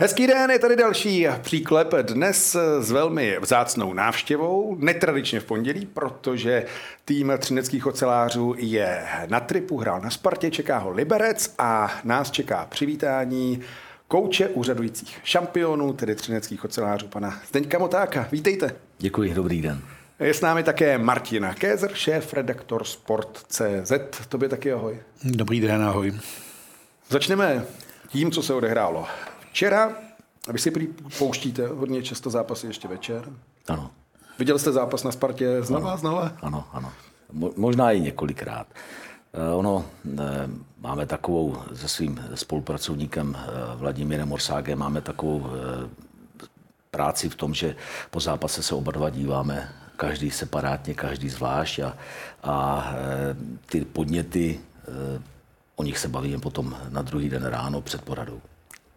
Hezký den, je tady další příklep dnes s velmi vzácnou návštěvou, netradičně v pondělí, protože tým třineckých ocelářů je na tripu, hrál na Spartě, čeká ho Liberec a nás čeká přivítání kouče úřadujících šampionů, tedy třineckých ocelářů, pana Zdeňka Motáka. Vítejte. Děkuji, dobrý den. Je s námi také Martina Kézer, šéf, redaktor Sport.cz. Tobě taky ahoj. Dobrý den, ahoj. Začneme tím, co se odehrálo Včera, vy si pouštíte hodně často zápasy ještě večer. Ano. Viděl jste zápas na Spartě znova ano. znova? Ano, ano. Možná i několikrát. Eh, ono, eh, máme takovou se svým spolupracovníkem eh, Vladimírem Orságem, máme takovou práci v tom, že po zápase se oba dva díváme, každý separátně, každý zvlášť a, a ty podněty, o nich se bavíme potom na druhý den ráno před poradou.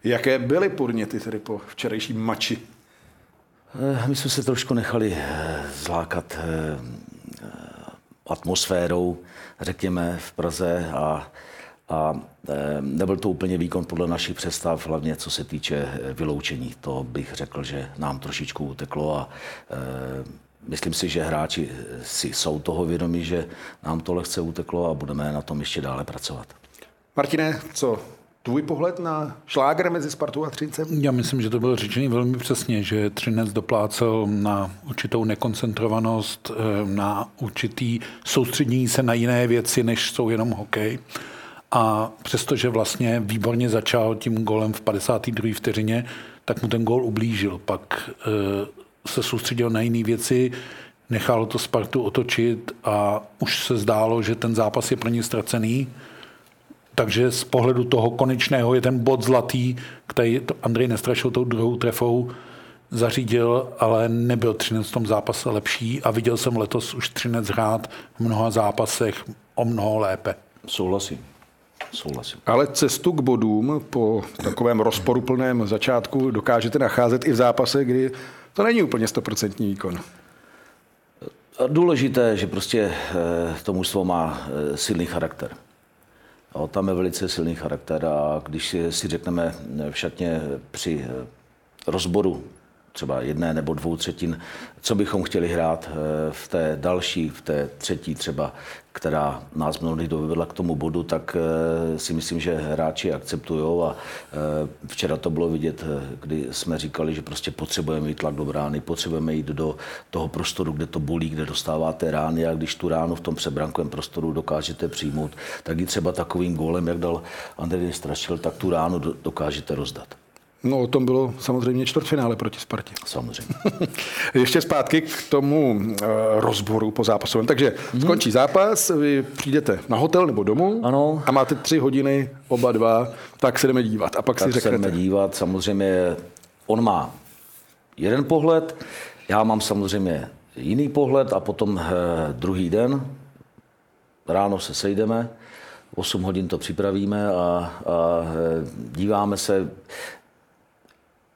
Jaké byly podněty tedy po včerejším mači? Eh, my jsme se trošku nechali eh, zlákat eh, atmosférou, řekněme, v Praze a, a nebyl to úplně výkon podle našich představ, hlavně co se týče vyloučení. To bych řekl, že nám trošičku uteklo a myslím si, že hráči si jsou toho vědomí, že nám to lehce uteklo a budeme na tom ještě dále pracovat. Martine, co tvůj pohled na šláger mezi Spartou a Třincem? Já myslím, že to bylo řečený velmi přesně, že Třinec doplácel na určitou nekoncentrovanost, eh, na určitý soustředění se na jiné věci, než jsou jenom hokej. A přestože vlastně výborně začal tím golem v 52. vteřině, tak mu ten gol ublížil. Pak eh, se soustředil na jiné věci, nechalo to Spartu otočit a už se zdálo, že ten zápas je pro ně ztracený takže z pohledu toho konečného je ten bod zlatý, který Andrej nestrašil tou druhou trefou, zařídil, ale nebyl Třinec v tom zápase lepší a viděl jsem letos už Třinec hrát v mnoha zápasech o mnoho lépe. Souhlasím. Souhlasím. Ale cestu k bodům po takovém rozporuplném začátku dokážete nacházet i v zápase, kdy to není úplně stoprocentní výkon. Důležité, že prostě eh, to mužstvo má eh, silný charakter. Jo, tam je velice silný charakter a když si, si řekneme v šatně při eh, rozboru třeba jedné nebo dvou třetin, co bychom chtěli hrát eh, v té další, v té třetí třeba, která nás mnohdy dovedla k tomu bodu, tak eh, si myslím, že hráči akceptují a eh, včera to bylo vidět, kdy jsme říkali, že prostě potřebujeme jít tlak do brány, potřebujeme jít do toho prostoru, kde to bolí, kde dostáváte rány a když tu ránu v tom přebrankovém prostoru dokážete přijmout, tak i třeba takovým gólem, jak dal Andrej Strašil, tak tu ránu dokážete rozdat. No o tom bylo samozřejmě čtvrtfinále proti Spartě. Samozřejmě. Ještě zpátky k tomu uh, rozboru po zápasovém. Takže mm-hmm. skončí zápas, vy přijdete na hotel nebo domů ano. a máte tři hodiny, oba dva, tak se jdeme dívat. A pak tak si řeknete. se jdeme dívat, samozřejmě on má jeden pohled, já mám samozřejmě jiný pohled a potom uh, druhý den, ráno se sejdeme, 8 hodin to připravíme a, a eh, díváme se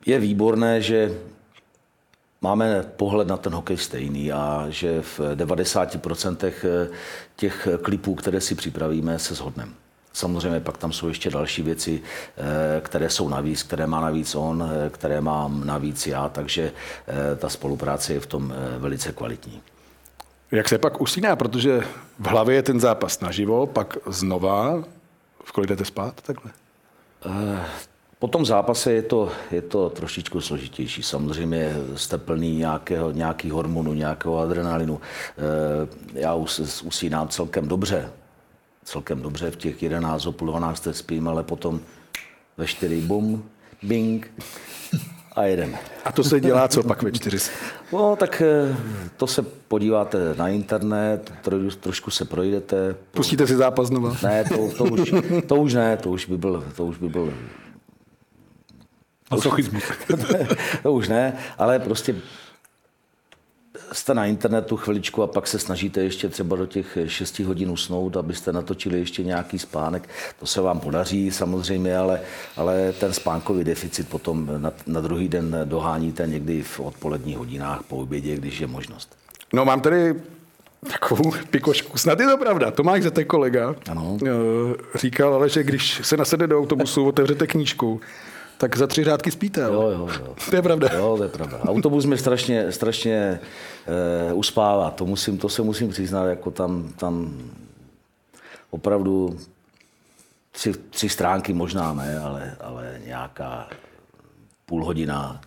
je výborné, že máme pohled na ten hokej stejný a že v 90% eh, těch klipů, které si připravíme, se shodneme. Samozřejmě pak tam jsou ještě další věci, eh, které jsou navíc, které má navíc on, eh, které mám navíc já, takže ta spolupráce je v tom velice kvalitní. Jak se pak usíná, protože v hlavě je ten zápas naživo, pak znova, v kolik jdete spát takhle? Po tom zápase je to, je to trošičku složitější. Samozřejmě jste plný nějakého, nějaký hormonu, nějakého adrenalinu. Eh, já usínám celkem dobře. Celkem dobře v těch 11 o půl 12 spím, ale potom ve 4 bum, bing. A jedeme. A to se dělá co pak ve čtyři? No, tak eh, to se podíváte na internet, tro, trošku se projdete. Pustíte si zápas znova? Ne, to, to, už, to už ne, to už by byl, to už by byl Masochismus. to už ne, ale prostě jste na internetu chviličku a pak se snažíte ještě třeba do těch 6 hodin usnout, abyste natočili ještě nějaký spánek. To se vám podaří samozřejmě, ale, ale ten spánkový deficit potom na, na druhý den doháníte někdy v odpoledních hodinách po obědě, když je možnost. No mám tady takovou pikošku. Snad je to pravda. Tomáš Zetek, kolega, Ano. eh, říkal, ale že když se nasede do autobusu, otevřete knížku, tak za tři řádky spíte. Jo, jo, jo. To je pravda. Jo, to je pravda. Autobus mě strašně, strašně e, uspává. To, musím, to se musím přiznat, jako tam, tam opravdu tři, tři stránky možná ne, ale, ale nějaká půl hodina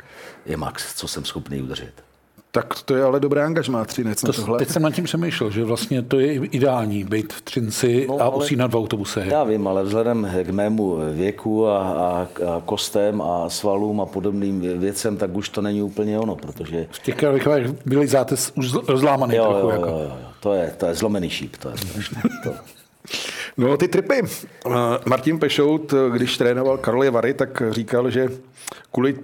je max, co jsem schopný udržet. Tak to je ale dobré angažmá, Třinec, na To, tohle. teď jsem nad tím přemýšlel, že vlastně to je ideální být v Třinci No, a ale- usínat v autobuse. Já vím, ale vzhledem k mému věku a, a, a kostem a svalům a podobným vě- věcem, tak už to není úplně ono, protože V těch Karlových byli zátes už zl- rozlámaný jo, trochu. jo, jako. jo, jo, jo, to je, to je zlomený šíp, to je strašné. To, No ty tripy. Eh, Martin Pešout, eh, když trénoval Karlovy Vary, tak říkal, že kvůli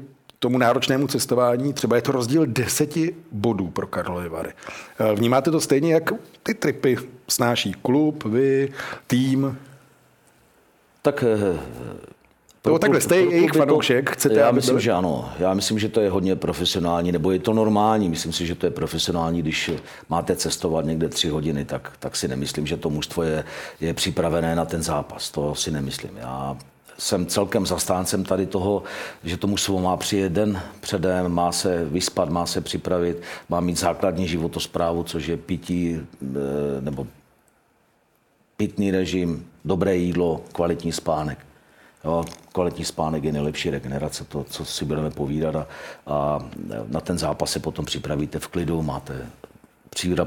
tomu náročnému cestování třeba je to rozdíl deseti bodů pro Karlovy Vary. Eh, Vnímáte to stejně, jak ty tripy snáší klub, vy, tým? tak eh, Nebo takhle, jste pro jejich fanoušek, chcete, Já myslím, byli- že ano. Já myslím, že to je hodně profesionální, nebo je to normální. Myslím si, že to je profesionální, když máte cestovat někde tři hodiny, tak, tak si nemyslím, že to mužstvo je, je připravené na ten zápas. To si nemyslím. Já jsem celkem zastáncem tady toho, že to mužstvo má přijet den předem, má se vyspat, má se připravit, má mít základní životosprávu, což je pití eh, nebo pitný režim, dobré jídlo, kvalitní spánek. Jo, kvalitní spánek je nejlepší regenerace, to, co si budeme povídat. A, a na ten zápas se potom připravíte v klidu, máte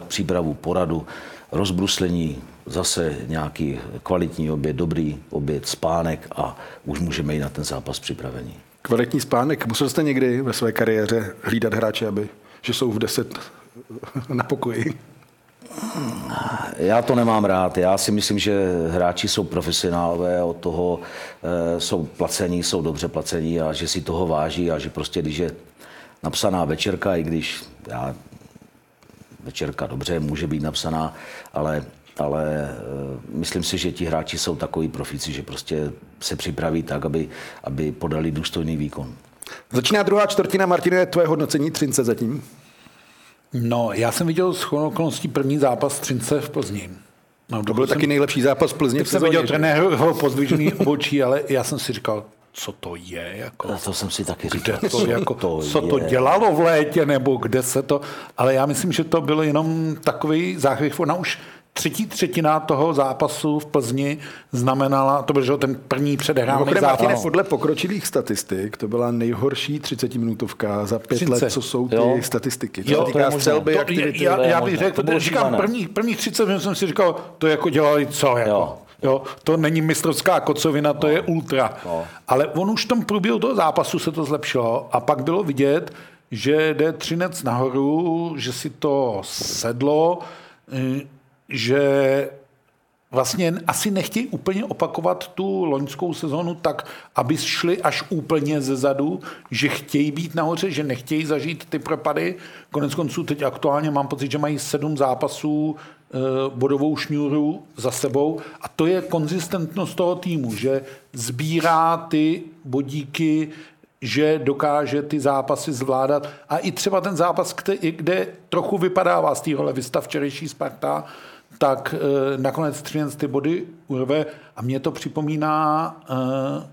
přípravu, poradu, rozbruslení, zase nějaký kvalitní oběd, dobrý oběd, spánek a už můžeme jít na ten zápas připravení. Kvalitní spánek. Musel jste někdy ve své kariéře hlídat hráče, aby, že jsou v 10 na pokoji? Já to nemám rád. Já si myslím, že hráči jsou profesionálové, od toho e, jsou placení, jsou dobře placení a že si toho váží a že prostě, když je napsaná večerka, i když já, večerka dobře může být napsaná, ale, ale e, myslím si, že ti hráči jsou takový profici, že prostě se připraví tak, aby, aby podali důstojný výkon. Začíná druhá čtvrtina. Martine, tvoje hodnocení Třince zatím? No, já jsem viděl s okolností první zápas Třince v Plzni. No, To byl taky nejlepší zápas v Plzni Teď jsem viděl že? trenér pozdvižený obočí, ale já jsem si říkal, co to je, jako, A to jsem si taky říkal. kde to, jako, to co to je? dělalo v létě, nebo kde se to, ale já myslím, že to bylo jenom takový záchvěv. Ona už třetí třetina toho zápasu v Plzni znamenala, to byl že jo, ten první předehraný Mimochodem, Martine, zápas. podle pokročilých statistik, to byla nejhorší 30-minutovka za pět Třicet. let, co jsou ty Jo. statistiky. Co Jo, se to týká je možné. střelby, To, aktivity. já, to je já bych řekl, To bylo říkám, prvních, prvních 30 minut jsem si říkal, to jako dělali co, jako. Jo. Jo. to není mistrovská kocovina, to je ultra. No. Ale on už v tom průběhu toho zápasu se to zlepšilo a pak bylo vidět, že jde Třinec nahoru, že si to sedlo, eh, že vlastně asi nechtějí úplně opakovat tu loňskou sezonu tak, aby šli až úplně ze zadu, že chtějí být nahoře, že nechtějí zažít ty propady. Konec konců teď aktuálně mám pocit, že mají sedm zápasů eh, bodovou šňůru za sebou a to je konzistentnost toho týmu, že sbírá ty bodíky, že dokáže ty zápasy zvládat. A i třeba ten zápas, kde, kde trochu vypadává z té role vystav včerejší Sparta, tak e, nakonec Třinec ty body urve a mě to připomíná e,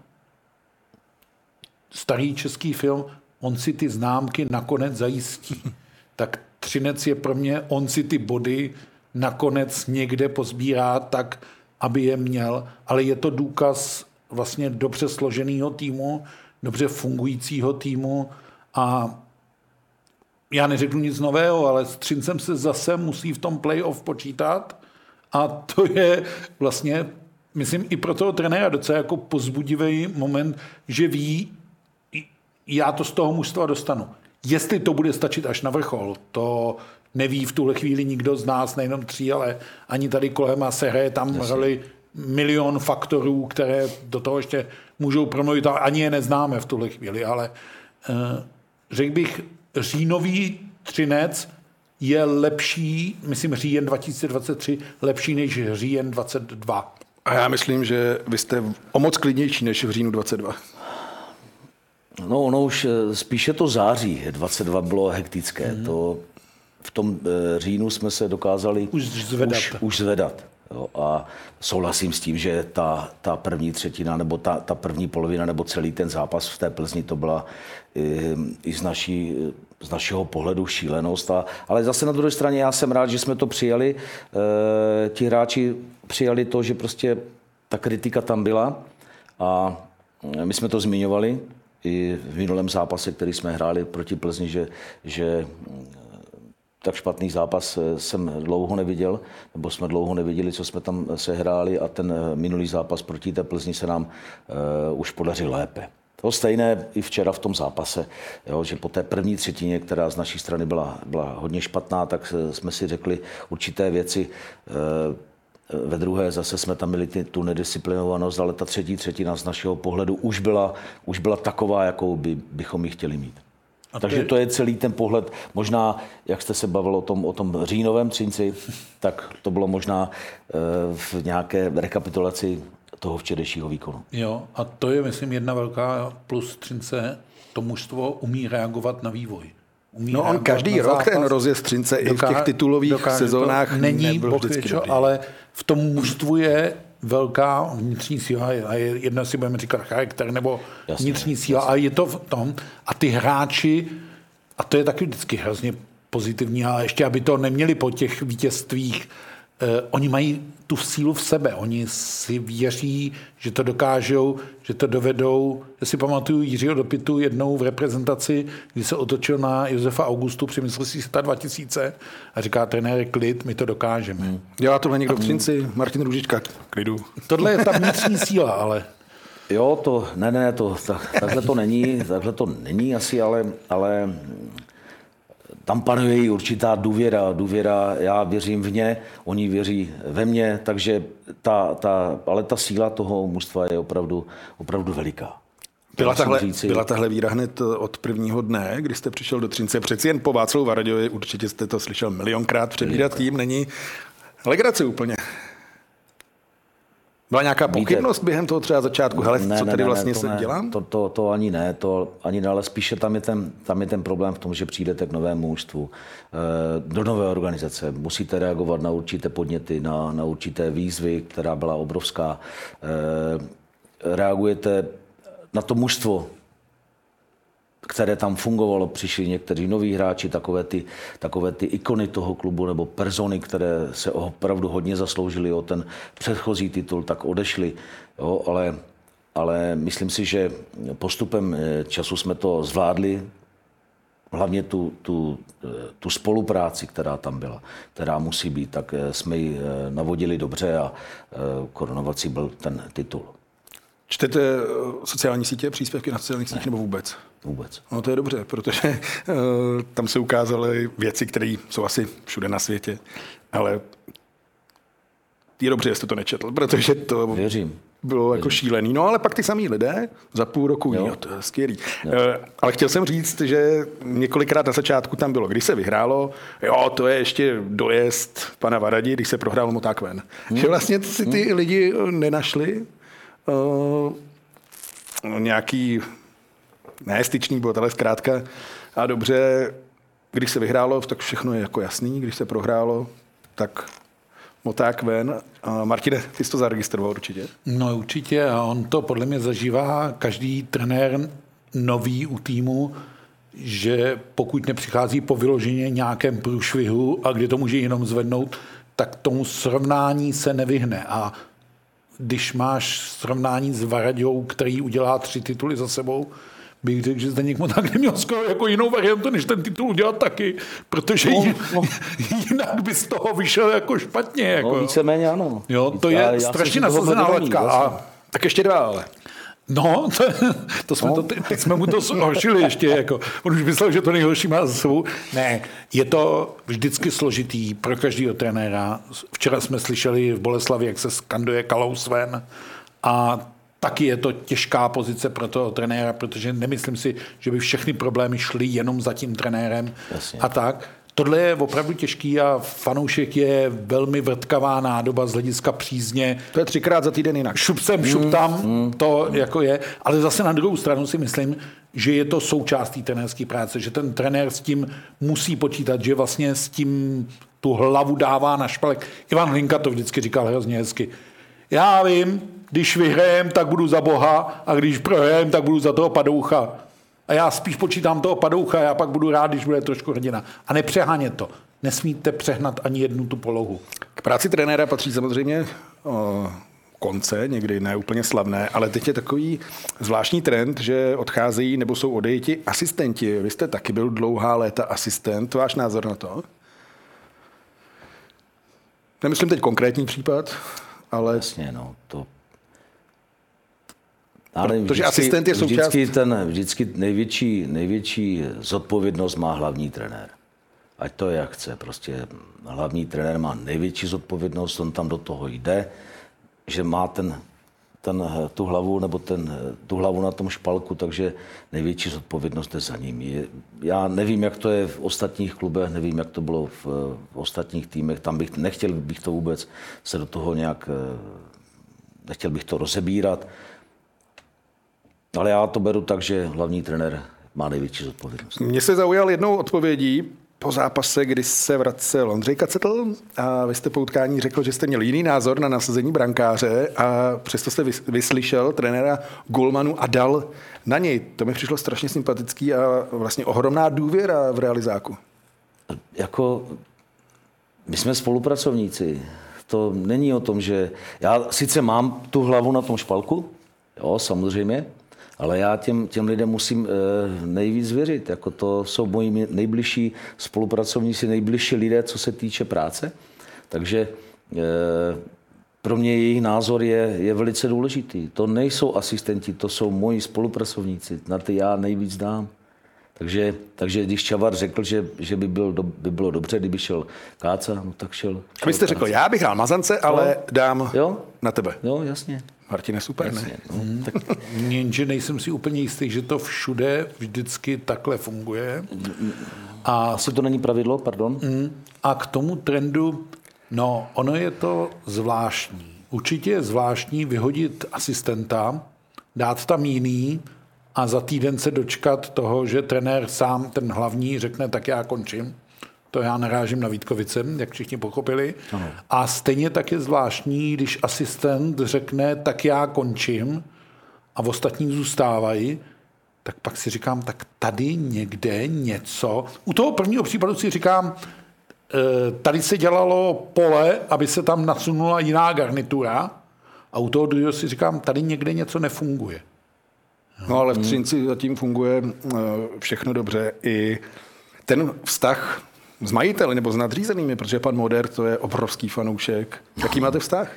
starý český film On si ty známky nakonec zajistí. Tak Třinec je pro mě, on si ty body nakonec někde pozbírá tak, aby je měl, ale je to důkaz vlastně dobře složeného týmu, dobře fungujícího týmu a já neřeknu nic nového, ale s Třincem se zase musí v tom playoff počítat a to je vlastně, myslím, i pro toho trenéra docela jako pozbudivý moment, že ví, já to z toho mužstva dostanu. Jestli to bude stačit až na vrchol, to neví v tuhle chvíli nikdo z nás, nejenom tří, ale ani tady kolem a se hraje tam hrali milion faktorů, které do toho ještě můžou promluvit, ale ani je neznáme v tuhle chvíli, ale uh, řekl bych, říjnový třinec je lepší, myslím říjen 2023, lepší než říjen 22. A já myslím, že vy jste o moc klidnější než v říjnu 22. No, ono už eh, spíše to září 22 bylo hektické. Mm. To v tom eh, říjnu jsme se dokázali už zvedat. Už, už zvedat. Jo, a souhlasím s tím, že ta, ta první třetina nebo ta, ta první polovina nebo celý ten zápas v té Plzni to byla i, i z, naší, z našeho pohledu šílenost. A, ale zase na druhé straně já jsem rád, že jsme to přijali. E, ti hráči přijali to, že prostě ta kritika tam byla a my jsme to zmiňovali i v minulém zápase, který jsme hráli proti Plzni, že, že tak špatný zápas eh, jsem dlouho neviděl, nebo jsme dlouho neviděli, co jsme tam sehráli a ten eh, minulý zápas proti té Plzni se nám uh, už podařil lépe. To stejné i včera v tom zápase, jo, že po té první třetině, která z naší strany byla, byla hodně špatná, tak jsme si řekli určité věci. Ve druhé zase jsme tam měli ty, tu nedisciplinovanost, ale ta třetí třetina z našeho pohledu už byla, už byla taková, jakou by, bychom ji chtěli mít. A Takže to je celý ten pohled. Možná, jak jste se bavil o tom, o tom říjnovém třinci, tak to bylo možná eh, v nějaké rekapitulaci toho včerejšího výkonu. Jo, a to je, myslím, jedna velká plus třince. To mužstvo umí reagovat na vývoj. Umí no on každý rok zápas, ten rozjezd třince i v těch titulových dokáže sezónách není pokryčo, ale v tom mužstvu je velká vnitřní síla a je, jedna si budeme říkat charakter nebo jasně, vnitřní síla jasně. a je to v tom a ty hráči, a to je taky vždycky hrozně pozitivní, ale ještě aby to neměli po těch vítězstvích oni mají tu sílu v sebe, oni si věří, že to dokážou, že to dovedou. Já si pamatuju Jiřího Dopitu jednou v reprezentaci, kdy se otočil na Josefa Augustu při mistrovství světa 2000 a říká, trenér, klid, my to dokážeme. Hmm. Dělá tohle někdo v Třinci, Martin Růžička, klidu. Tohle je ta vnitřní síla, ale... Jo, to, ne, ne, to, tak, takhle to není, takhle to není asi, ale, ale tam panuje i určitá důvěra. Důvěra, já věřím v ně, oni věří ve mě, takže ta, ta, ale ta síla toho mužstva je opravdu, opravdu veliká. Byla tahle, říci... byla tahle víra hned od prvního dne, kdy jste přišel do Třince. Přeci jen po Václavu Varaďovi, určitě jste to slyšel milionkrát, přebírat tým není legrace úplně. Byla nějaká pochybnost Víte, během toho třeba začátku? Hele, ne, co tady ne, vlastně ne, se ne, dělám? To, to, to, ani ne, to ani ne, ale spíše tam je, ten, tam je ten problém v tom, že přijdete k novému mužstvu, eh, do nové organizace. Musíte reagovat na určité podněty, na, na určité výzvy, která byla obrovská. Eh, reagujete na to mužstvo, které tam fungovalo, přišli někteří noví hráči, takové ty, takové ty ikony toho klubu nebo persony, které se opravdu hodně zasloužili o ten předchozí titul, tak odešli. Jo, ale, ale myslím si, že postupem eh, času jsme to zvládli, hlavně tu, tu, eh, tu spolupráci, která tam byla, která musí být, tak eh, jsme ji navodili dobře a korunovací byl ten titul. Čtete sociální sítě, příspěvky na sociálních sítích nebo vůbec? vůbec. No to je dobře, protože uh, tam se ukázaly věci, které jsou asi všude na světě, ale je dobře, jestli to nečetl, protože to Věřím. bylo Věřím. jako šílený. No ale pak ty samý lidé za půl roku, jo. Jo, to je skvělý. Jo. Uh, ale chtěl jsem říct, že několikrát na začátku tam bylo, když se vyhrálo, jo, to je ještě dojezd pana Varadi, když se prohrál Moták ven. Hmm. Že vlastně si ty hmm. lidi nenašli uh, nějaký ne styčný bod, ale zkrátka a dobře, když se vyhrálo, tak všechno je jako jasný, když se prohrálo, tak moták ven. A Martine, ty jsi to zaregistroval určitě? No určitě a on to podle mě zažívá každý trenér nový u týmu, že pokud nepřichází po vyloženě nějakém průšvihu a kde to může jenom zvednout, tak tomu srovnání se nevyhne. A když máš srovnání s Varaďou, který udělá tři tituly za sebou, bych řekl, že Zdeněk tak neměl skoro jako jinou variantu, než ten titul udělat taky, protože no, no. jinak by z toho vyšel jako špatně. Jako, no, víceméně ano. Jo, to je strašně nasazená laťka. A tak ještě dva, ale. No, to, to jsme no. To, teď jsme mu to zhoršili ještě. Jako. On už myslel, že to nejhorší má za sebou. Ne, je to vždycky složitý pro každého trenéra. Včera jsme slyšeli v Boleslavi, jak se skanduje Kalous ven a taky je to těžká pozice pro toho trenéra, protože nemyslím si, že by všechny problémy šly jenom za tím trenérem Jasně. a tak. Tohle je opravdu těžký a fanoušek je velmi vrtkavá nádoba z hlediska přízně. To je třikrát za týden jinak. Šup sem, šup mm, tam, mm, to mm. jako je. Ale zase na druhou stranu si myslím, že je to součástí trenérské práce, že ten trenér s tím musí počítat, že vlastně s tím tu hlavu dává na špalek. Ivan Hlinka to vždycky říkal hrozně hezky. Já vím, když vyhrajem, tak budu za Boha a když prohrajem, tak budu za toho padoucha. A já spíš počítám toho padoucha, já pak budu rád, když bude trošku hrdina. A nepřehánět to. Nesmíte přehnat ani jednu tu polohu. K práci trenéra patří samozřejmě o, konce, někdy ne úplně slavné, ale teď je takový zvláštní trend, že odcházejí nebo jsou odejiti asistenti. Vy jste taky byl dlouhá léta asistent. Váš názor na to? Nemyslím teď konkrétní případ, ale... Jasně, no, to ale Protože vždycky, asistent je součást... Vždycky, ten, vždycky největší, největší zodpovědnost má hlavní trenér. Ať to je jak chce. Prostě hlavní trenér má největší zodpovědnost, on tam do toho jde, že má ten, ten, tu hlavu nebo ten, tu hlavu na tom špalku, takže největší zodpovědnost je za ním. Je, já nevím, jak to je v ostatních klubech, nevím, jak to bylo v, v ostatních týmech, tam bych nechtěl bych to vůbec se do toho nějak, nechtěl bych to rozebírat, ale já to beru tak, že hlavní trenér má největší zodpovědnost. Mně se zaujal jednou odpovědí po zápase, kdy se vracel Ondřej Kacetl a vy jste po utkání řekl, že jste měl jiný názor na nasazení brankáře a přesto jste vyslyšel trenéra Gulmanu a dal na něj. To mi přišlo strašně sympatický a vlastně ohromná důvěra v realizáku. Jako my jsme spolupracovníci. To není o tom, že já sice mám tu hlavu na tom špalku, jo, samozřejmě, ale já těm, těm lidem musím e, nejvíc věřit. Jako to jsou moji nejbližší spolupracovníci, nejbližší lidé, co se týče práce. Takže e, pro mě jejich názor je, je velice důležitý. To nejsou asistenti, to jsou moji spolupracovníci. Na ty já nejvíc dám. Takže, takže když Čavar řekl, že, že by, byl, by bylo dobře, kdyby šel Káca, no tak šel. šel Vy jste řekl, já bych hrál Mazance, ale no. dám jo? na tebe. Jo, jasně. Martine, super, Jasně, ne? No. Hmm. Tak... Jenže nejsem si úplně jistý, že to všude vždycky takhle funguje. A asi to není pravidlo, pardon. Hmm. A k tomu trendu, no, ono je to zvláštní. Určitě je zvláštní vyhodit asistenta, dát tam jiný a za týden se dočkat toho, že trenér sám, ten hlavní, řekne, tak já končím. To já narážím na Vítkovice, jak všichni pochopili. Ano. A stejně tak je zvláštní, když asistent řekne, tak já končím a v ostatní zůstávají, tak pak si říkám, tak tady někde něco. U toho prvního případu si říkám, e, tady se dělalo pole, aby se tam nasunula jiná garnitura a u toho druhého si říkám, tady někde něco nefunguje. No ale v Třinci zatím funguje e, všechno dobře. I ten vztah s majiteli nebo s nadřízenými, protože pan Moder to je obrovský fanoušek. Jaký máte vztah?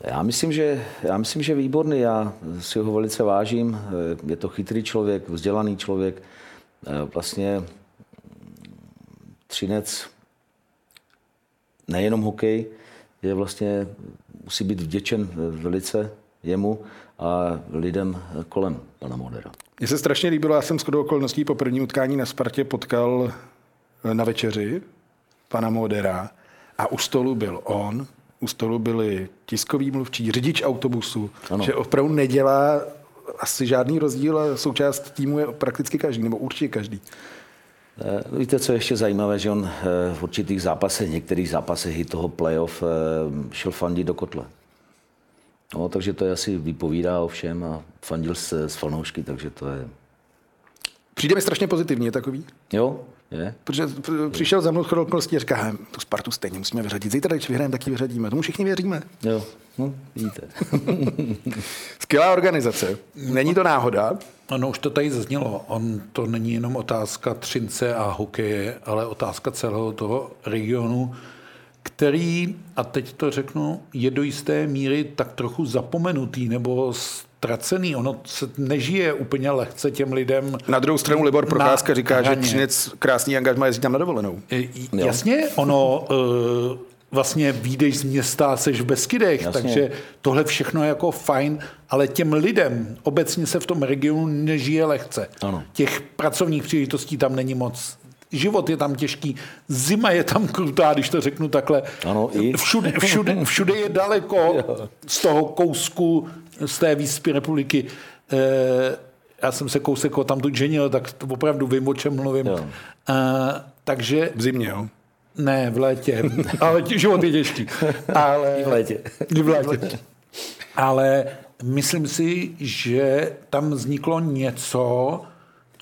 Já myslím, že, já myslím, že výborný. Já si ho velice vážím. Je to chytrý člověk, vzdělaný člověk. Vlastně Třinec nejenom hokej, je vlastně, musí být vděčen velice jemu a lidem kolem pana Modera. Mně se strašně líbilo, já jsem shodou okolností po prvním utkání na Spartě potkal na večeři pana Modera a u stolu byl on, u stolu byli tiskový mluvčí, řidič autobusu, ano. že opravdu nedělá asi žádný rozdíl a součást týmu je prakticky každý, nebo určitě každý. Eh, víte, co je ještě zajímavé, že on eh, v určitých zápasech, některých zápasech i toho playoff eh, šel fandit do kotle. No, takže to je asi vypovídá o všem a fandil se s fanoušky, takže to je... Přijde mi strašně pozitivní, je takový? Jo, je? Protože přišel za mnou chodil okolností a říká, tu Spartu stejně musíme vyřadit. Zítra, když vyhrajeme, tak ji vyřadíme. Tomu všichni věříme. Jo, no, vidíte. Skvělá organizace. Není to náhoda? Ano, už to tady zaznělo. On to není jenom otázka Třince a hokeje, ale otázka celého toho regionu, který, a teď to řeknu, je do jisté míry tak trochu zapomenutý, nebo ztracený. Ono se nežije úplně lehce těm lidem. Na druhou stranu Libor Procházka říká, hraně. že Třinec krásný angažma jezdí tam na dovolenou. E, Jasně, ono uh, vlastně výjdeš z města, seš v Beskydech, Jasně. takže tohle všechno je jako fajn, ale těm lidem obecně se v tom regionu nežije lehce. Ano. Těch pracovních příležitostí tam není moc. Život je tam těžký, zima je tam krutá, když to řeknu takhle. Ano, i. Všude, všude, všude je daleko z toho kousku, z té výspy republiky. Eh, já jsem se kousek o tam tu ženil, tak to opravdu vím, o čem mluvím. Jo. Eh, takže V zimě, jo. ne, v létě, ale život je těžký. Ale, I v létě. I v létě. Ale myslím si, že tam vzniklo něco,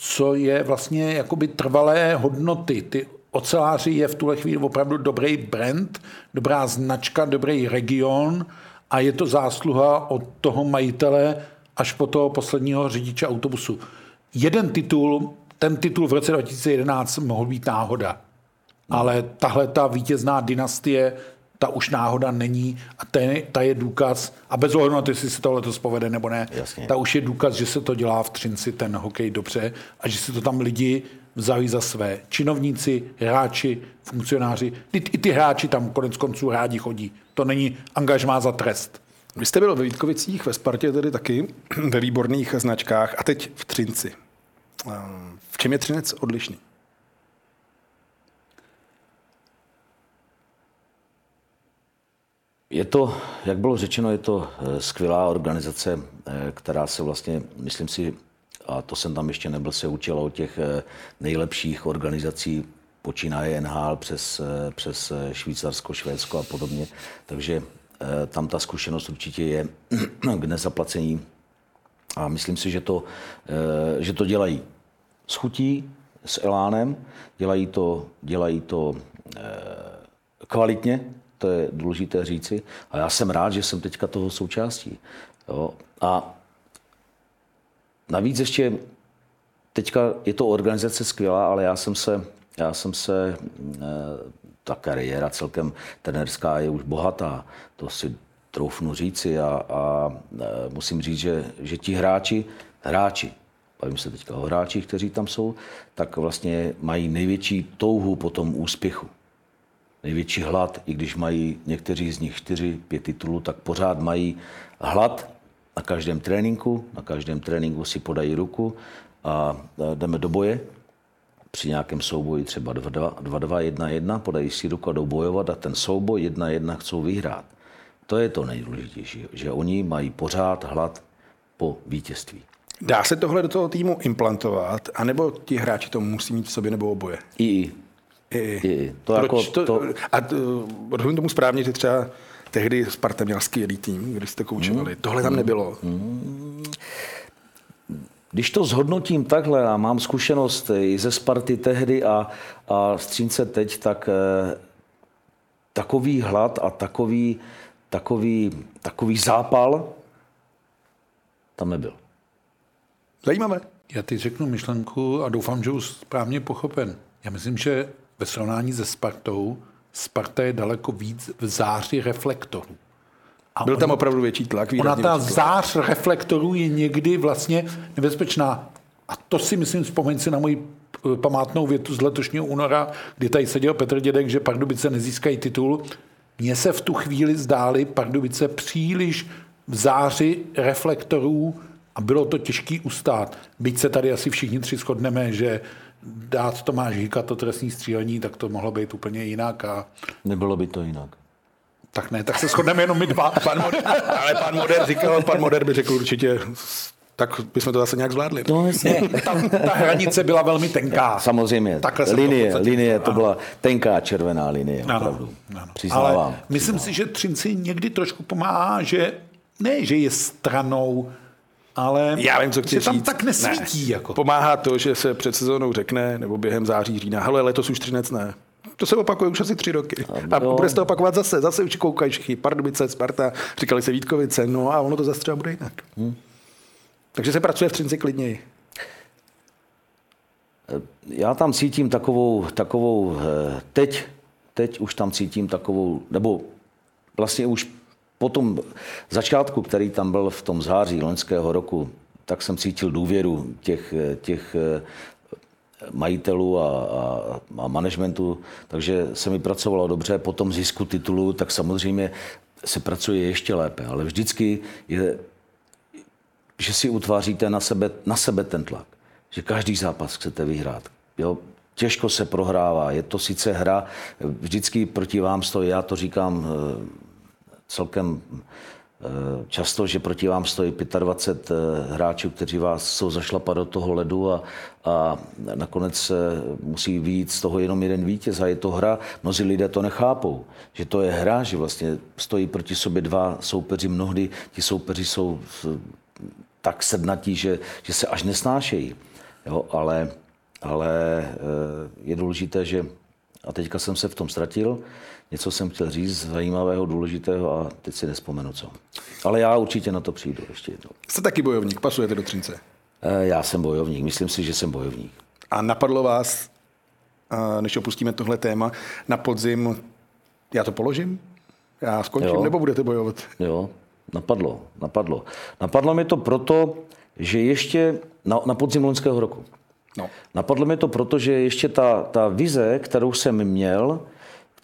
co je vlastně jakoby trvalé hodnoty. Ty oceláři je v tuhle chvíli opravdu dobrý brand, dobrá značka, dobrý region a je to zásluha od toho majitele až po toho posledního řidiče autobusu. Jeden titul, ten titul v roce 2011 mohl být náhoda. Ale tahle ta vítězná dynastie, ta už náhoda není a ta je, ta je důkaz, a bez ohledu na to, jestli se to letos povede nebo ne, Jasně. ta už je důkaz, že se to dělá v Třinci ten hokej dobře a že si to tam lidi vzali za své. Činovníci, hráči, funkcionáři, i, i ty hráči tam konec konců rádi chodí. To není angažmá za trest. Vy jste byl ve Vítkovicích, ve Spartě tedy taky, ve výborných značkách a teď v Třinci. Ehm, V čem je Třinec odlišný? Je to, jak bylo řečeno, je to eh, skvělá organizace, eh, která se vlastně, myslím si, a to jsem tam ještě nebyl, se učila o těch eh, nejlepších organizací, počínaje NHL přes, přes Švýcarsko, Švédsko a podobně. Takže tam ta zkušenost určitě je k nezaplacení. A myslím si, že to, že to dělají s chutí, s elánem, dělají to, dělají to kvalitně, to je důležité říci. A já jsem rád, že jsem teďka toho součástí. Jo. A navíc ještě teďka je to organizace skvělá, ale já jsem se, já jsem se eh, ta kariéra celkem trenerská je už bohatá, to si troufnu říci a, a eh, musím říct, že, že ti hráči, hráči, bavím se teďka o hráčích, kteří tam jsou, tak vlastně mají největší touhu po tom úspěchu největší hlad, i když mají někteří z nich čtyři, pět titulů, tak pořád mají hlad na každém tréninku, na každém tréninku si podají ruku a jdeme do boje. Při nějakém souboji třeba 2-2, 1-1, podají si ruku a jdou bojovat a ten souboj 1-1 chcou vyhrát. To je to nejdůležitější, že oni mají pořád hlad po vítězství. Dá se tohle do toho týmu implantovat, anebo ti hráči to musí mít v sobě nebo oboje? I, i. I, I. To Proč jako, to, to, A t, rozumím tomu správně, že třeba tehdy Sparta měl skvělý tým, když jste koučovali. Hmm. Tohle tam nebylo. Když to zhodnotím takhle a mám zkušenost i ze Sparty tehdy a, a z Třince teď, tak eh, takový hlad a takový, takový, takový zápal tam nebyl. Zajímavé. Já teď řeknu myšlenku a doufám, že už správně pochopen. Já myslím, že ve srovnání se Spartou, Sparta je daleko víc v záři reflektorů. A Byl oni- tam opravdu větší tlak. Ona ta větší tlak. zář reflektorů je někdy vlastně nebezpečná. A to si myslím, vzpomeň si na moji eh, památnou větu z letošního února, kdy tady seděl Petr Dědek, že Pardubice nezískají titul. Mně se v tu chvíli zdály Pardubice příliš v záři reflektorů a bylo to těžký ustát. Byť se tady asi všichni tři shodneme, že dát Tomáš Hika to trestní střílení, tak to mohlo být úplně jinak. A Nebylo by to jinak. tak ne, tak se shodneme jenom my dva. Pan Moder, ale pan Moder říkal, pan Moder by řekl určitě, tak bychom to zase nějak zvládli. No, jasně. ta, ta hranice byla velmi tenká. Samozřejmě. Takhle jsem to linie, linie, to ano. byla tenká červená linie, opravdu. Přiznávám. Ale myslím si, že Třinci někdy trošku pomáhá, že ne, že je stranou, ale Já vím, co chci tam říct. tak nesvítí. Ne. Jako. Pomáhá to, že se před sezónou řekne, nebo během září, října, hele, letos už Třinec ne. To se opakuje už asi tři roky. A jo. bude se to opakovat zase. Zase už koukají všichni. Pardubice, Sparta, říkali se Vítkovice, no a ono to zase třeba bude jinak. Hmm. Takže se pracuje v Třinci klidněji. Já tam cítím takovou, takovou eh, teď, teď už tam cítím takovou, nebo vlastně už po tom začátku, který tam byl v tom září loňského roku, tak jsem cítil důvěru těch, těch majitelů a, a, a managementu, takže se mi pracovalo dobře. Po tom zisku titulu, tak samozřejmě se pracuje ještě lépe, ale vždycky je, že si utváříte na sebe, na sebe ten tlak, že každý zápas chcete vyhrát. Jo? Těžko se prohrává, je to sice hra, vždycky proti vám stojí, já to říkám eh, celkem Eh, často, že proti vám stojí 25 eh, hráčů, kteří vás jsou zašlapat do toho ledu a, a nakonec musí víc z toho jenom jeden vítěz a je to hra. Mnozí lidé to nechápou, že to je hra, že vlastně stojí proti sobě dva soupeři, mnohdy ti soupeři jsou tak sednatí, že, že se až nesnášejí. Jo, ale, ale eh, je důležité, že a teďka jsem se v tom ztratil, něco jsem chtěl říct zajímavého, důležitého a teď si nespomenu co. Ale já určitě na to přijdu ještě jednou. Jste taky bojovník, pasujete do Třince? Eh, já jsem bojovník, myslím si, že jsem bojovník. A napadlo vás, eh, než opustíme tohle téma, na podzim, já to položím? Já skončím, jo. nebo budete bojovat? Jo, napadlo, napadlo. Napadlo mi to proto, že ještě na, na podzim loňského roku. No. Napadlo mi to proto, že ještě ta, ta vize, kterou jsem měl,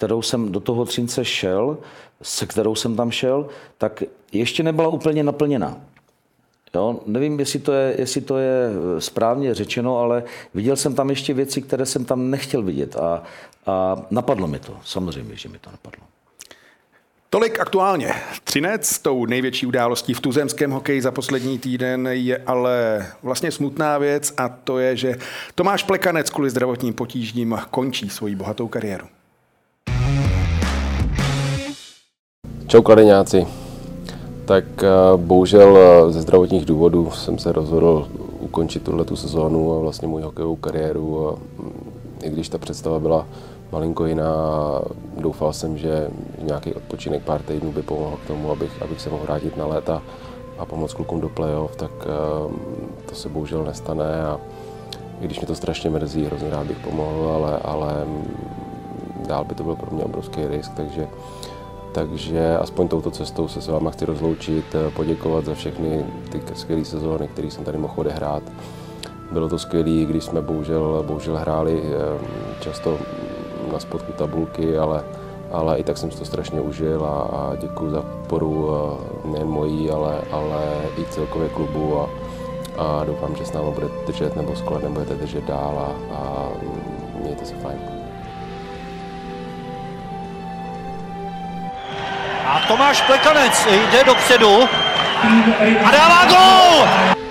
kterou jsem do toho Třince šel, se kterou jsem tam šel, tak ještě nebyla úplně naplněna. Jo, nevím, jestli to, je, jestli to je správně řečeno, ale viděl jsem tam ještě věci, které jsem tam nechtěl vidět a, a napadlo mi to. Samozřejmě, že mi to napadlo. Tolik aktuálně. Třinec, tou největší událostí v tuzemském hokeji za poslední týden je ale vlastně smutná věc a to je, že Tomáš Plekanec kvůli zdravotním potížím končí svoji bohatou kariéru. Čau kladeňáci. Tak eh, bohužel eh, ze zdravotních důvodů jsem se rozhodl ukončit tuhle sezónu a vlastně můj hokejovou kariéru. A mm, I když ta představa byla malinko jiná doufal jsem, že nějaký odpočinek pár týdnů by pomohl k tomu, abych, abych se mohl vrátit na léta a pomoct klukům do playoff, tak eh, to se bohužel nestane a i když mě to strašně mrzí, hrozně rád bych pomohl, ale, ale mm, dál by to byl pro mě obrovský risk, takže takže aspoň touto cestou se s váma chci rozloučit, eh, poděkovat za všechny ty skvělé sezóny, které jsem tady mohl odehrát. Bylo to skvělé, když jsme bohužel, bohužel hráli eh, často na spodku tabulky, ale, ale i tak jsem si to strašně užil a, a děkuji za podporu eh, nejen mojí, ale, ale i celkově klubu a, a doufám, že s námi bude držet nebo s budete držet dál a, a mějte se fajn. A Tomáš Plekanec jde dopředu a dává gol!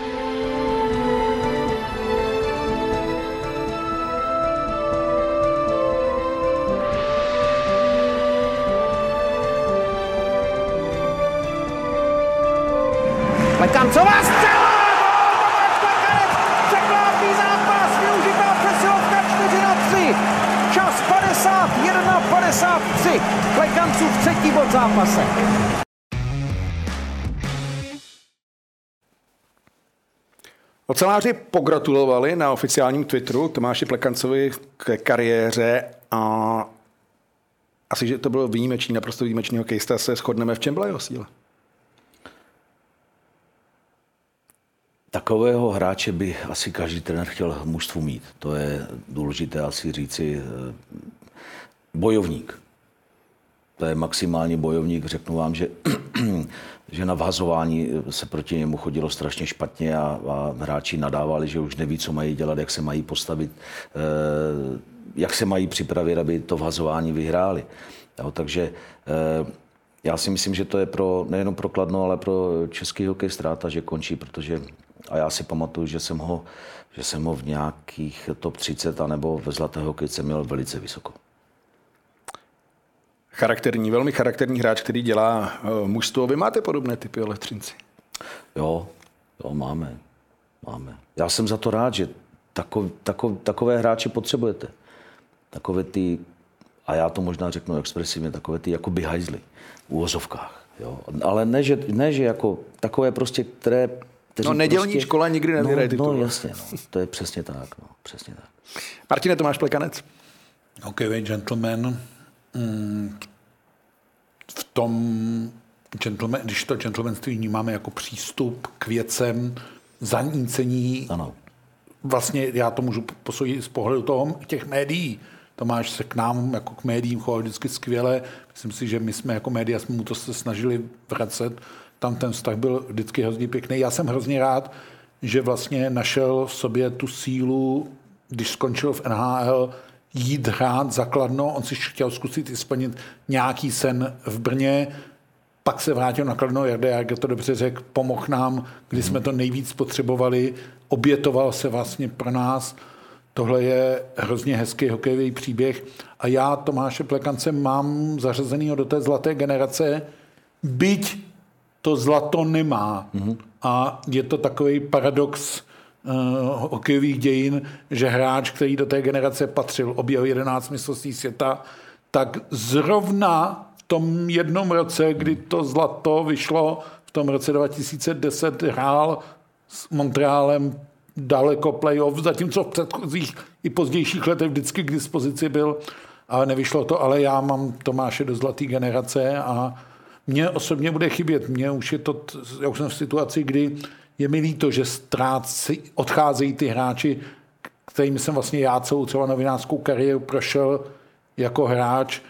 Oceláři pogratulovali na oficiálním Twitteru Tomáši Plekancovi k kariéře a asi, že to bylo výjimečný, naprosto výjimečný hokejista, se shodneme, v čem byla jeho síla? Takového hráče by asi každý trenér chtěl mužstvu mít. To je důležité asi říci eh, bojovník. To je maximální bojovník. Řeknu vám, že, že na vhazování se proti němu chodilo strašně špatně a, a hráči nadávali, že už neví, co mají dělat, jak se mají postavit, eh, jak se mají připravit, aby to vhazování vyhráli. Jo, takže eh, já si myslím, že to je pro, nejenom pro Kladno, ale pro český hokej ztráta, že končí, protože a já si pamatuju, že jsem ho, že jsem ho v nějakých top 30 anebo ve zlaté hokejce měl velice vysoko. Charakterní, velmi charakterní hráč, který dělá uh, mužstvo. Vy máte podobné typy o Třinci? Jo, jo, máme. máme. Já jsem za to rád, že takov, takov, takové hráče potřebujete. Takové ty, a já to možná řeknu expresivně, takové ty jakoby hajzly v úvozovkách. Jo. Ale ne že, ne, že jako takové prostě, které no nedělní prostě, škola nikdy nevyhraje no, titul. No jasně, no, to je přesně tak. No, přesně tak. Martine, Tomáš Plekanec. Hokejový gentleman. Tom gentleman, když to gentlemanství vnímáme jako přístup k věcem, zanícení, Ano. vlastně já to můžu posoudit z pohledu toho, těch médií. Tomáš se k nám jako k médiím choval vždycky skvěle. Myslím si, že my jsme jako média jsme mu to se snažili vracet. Tam ten vztah byl vždycky hrozně pěkný. Já jsem hrozně rád, že vlastně našel v sobě tu sílu, když skončil v NHL, jít hrát zakladno. On si chtěl zkusit i splnit nějaký sen v Brně. Pak se vrátil na Kladno, Jarda jak to dobře řekl, pomohl nám, kdy jsme to nejvíc potřebovali, obětoval se vlastně pro nás. Tohle je hrozně hezký hokejový příběh a já Tomáše Plekance mám zařazenýho do té zlaté generace, byť to zlato nemá. Mm-hmm. A je to takový paradox hokejových dějin, že hráč, který do té generace patřil, objel 11 mistrovství světa, tak zrovna v tom jednom roce, kdy to zlato vyšlo, v tom roce 2010 hrál s Montrealem daleko playoff, zatímco v předchozích i pozdějších letech vždycky k dispozici byl, ale nevyšlo to, ale já mám Tomáše do zlaté generace a mně osobně bude chybět. Mně už je to, já už jsem v situaci, kdy je mi líto, že ztrácí, odcházejí ty hráči, kterými jsem vlastně já celou třeba novinářskou kariéru prošel jako hráč.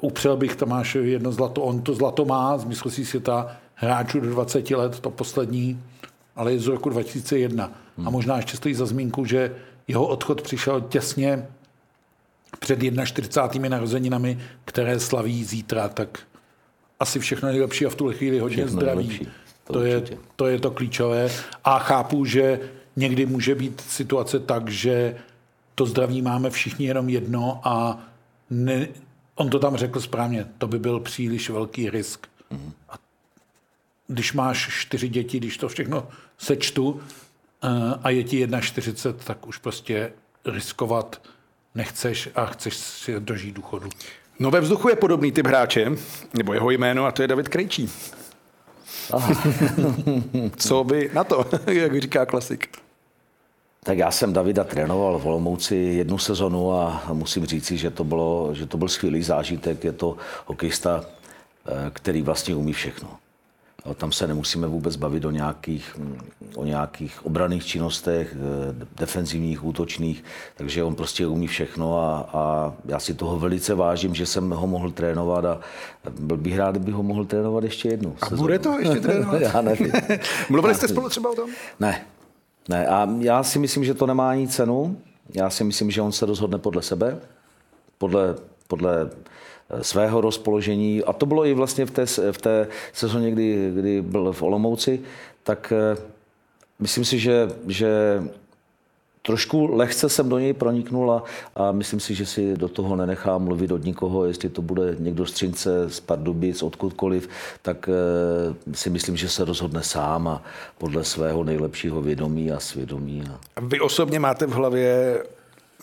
Upřel bych Tomášovi jedno zlato, on to zlato má z mistrovství světa hráčů do 20 let, to poslední, ale je z roku 2001. Hmm. A možná ještě stojí za zmínku, že jeho odchod přišel těsně před 41. narozeninami, které slaví zítra, tak asi všechno nejlepší a v tuhle chvíli hodně Všechno zdraví. nejlepší, to To, je, to je to klíčové. A chápu, že někdy může být situace tak, že to zdraví máme všichni jenom jedno a ne, on to tam řekl správně, to by byl příliš velký risk. A když máš čtyři děti, když to všechno sečtu eh, a je ti 1,40, tak už prostě riskovat nechceš a chceš si dožít důchodu. No ve vzduchu je podobný typ hráče, nebo jeho jméno, a to je David Krejčí. Co by na to, jak říká klasik? Tak já jsem Davida trénoval v Olomouci jednu sezonu a musím říci, že to, bylo, že to byl skvělý zážitek. Je to hokejista, eh, který vlastně umí všechno. Tam se nemusíme vůbec bavit o nějakých, o nějakých obraných činnostech, eh, defenzivních, útočných, takže on prostě umí všechno a, a já si toho velice vážím, že jsem ho mohl trénovat a byl bych rád, kdybych ho mohl trénovat ještě jednou. A bude to ještě trénovat? já nevím. Mluvili jste spolu třeba o tom? Ne, ne. A já si myslím, že to nemá ani cenu. Já si myslím, že on se rozhodne podle sebe, podle, podle svého rozpoložení. A to bylo i vlastně v té, v té sezóně, kdy, kdy byl v Olomouci, tak eh, myslím si, že, že trošku lehce jsem do něj proniknul a, a myslím si, že si do toho nenechám mluvit od nikoho, jestli to bude někdo z Třince, z Pardubic, odkudkoliv, tak eh, si myslím, že se rozhodne sám a podle svého nejlepšího vědomí a svědomí. A... A Vy osobně máte v hlavě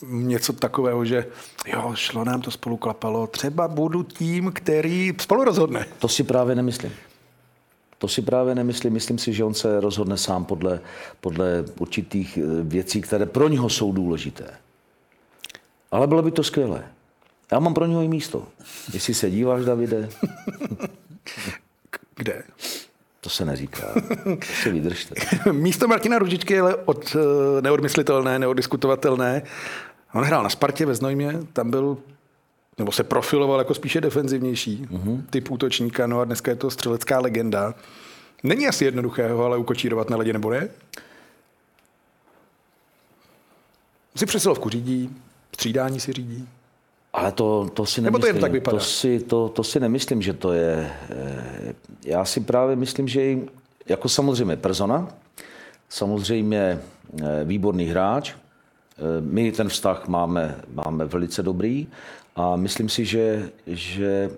něco takového, že jo, šlo nám to spolu klapalo, třeba budu tím, který spolu rozhodne. To si právě nemyslím. To si právě nemyslím. Myslím si, že on se rozhodne sám podle, podle určitých eh, věcí, které pro něho jsou důležité. Ale bylo by to skvělé. Já mám pro něho i místo. Jestli se díváš, Davide, Kde? To se neříká. To si vydržte. Místo Martina Ružičky je ale od, eh, neodmyslitelné, neodiskutovatelné. On hrál na Spartě ve Znojmě, tam byl nebo se profiloval jako spíše defenzivnější mm-hmm. typ útočníka, no a dneska je to střelecká legenda. Není asi jednoduché ho ale ukočírovat na ledě, nebo ne? Si přesilovku řídí, střídání si řídí. Ale to, to si Nebo to nemyslím. jen tak vypadá? To si, to, to si nemyslím, že to je... eh, Já si právě myslím, že jako samozřejmě persona, samozřejmě eh, výborný hráč, eh, my ten vztah máme, máme velice dobrý a myslím si, že, že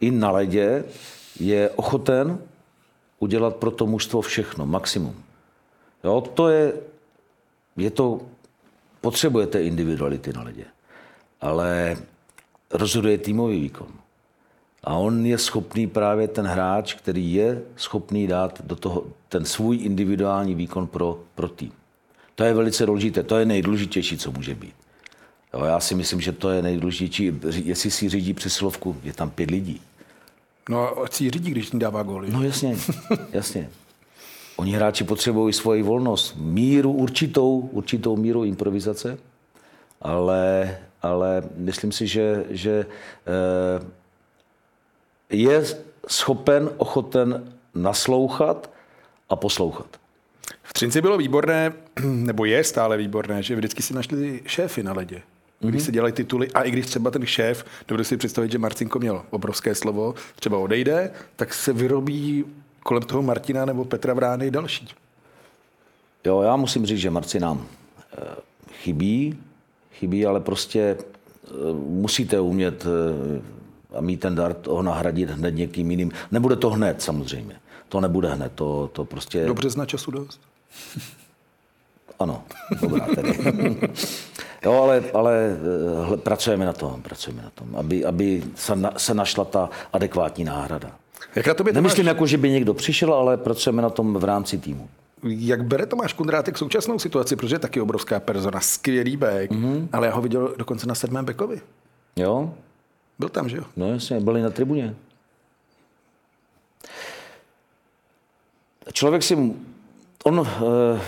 i na ledě je ochoten udělat pro to mužstvo všechno, maximum. Jo, to je, je to, potřebujete individuality na ledě, ale rozhoduje týmový výkon. A on je schopný právě ten hráč, který je schopný dát do toho ten svůj individuální výkon pro, pro tým. To je velice důležité, to je nejdůležitější, co může být. Jo, já si myslím, že to je nejdůležitější, jestli si řídí přesilovku, je tam pět lidí. No a si řídí, když dává góly. No jasně, jasně. Oni hráči potřebují svoji volnost, míru určitou, určitou míru improvizace, ale, ale myslím si, že, že eh, je schopen, ochoten naslouchat a poslouchat. V Třinci bylo výborné, nebo je stále výborné, že vždycky si našli šéfy na ledě. Když se dělají tituly, a i když třeba ten šéf, dovedu si představit, že Marcinko měl obrovské slovo, třeba odejde, tak se vyrobí kolem toho Martina nebo Petra Vrány další. Jo, já musím říct, že Marci nám eh, chybí, chybí, ale prostě eh, musíte umět eh, a mít ten dar ho nahradit hned někým jiným. Nebude to hned samozřejmě. To nebude hned, to, to prostě... Do března času dost. Ano, dobrá tedy. jo, ale, ale hle, pracujeme na tom, pracujeme na tom, aby, aby se, na, se našla ta adekvátní náhrada. Jak na tobě Nemyslím, Tomáš, jako, že by někdo přišel, ale pracujeme na tom v rámci týmu. Jak bere Tomáš Kundrátek současnou situaci, protože je taky obrovská persona, skvělý back, mm-hmm. ale já ho viděl dokonce na sedmém bekovi. Jo? Byl tam, že jo? No jasně, byli na tribuně. Člověk si, on, eh,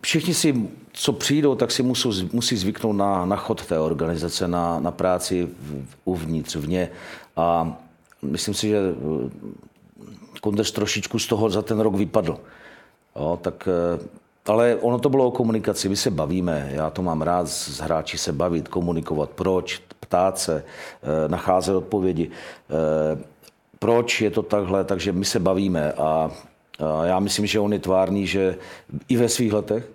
všichni si, co přijdou, tak si musí, musí zvyknout na, na chod té organizace, na, na práci uvnitř, vně. A myslím si, že eh, Kundeš trošičku z toho za ten rok vypadl. Jo, tak, eh, ale ono to bylo o komunikaci, my se bavíme, já to mám rád s hráči se bavit, komunikovat, proč, ptát se, eh, nacházet odpovědi, eh, proč je to takhle, takže my se bavíme a, já myslím, že on je tvárný, že i ve svých letech,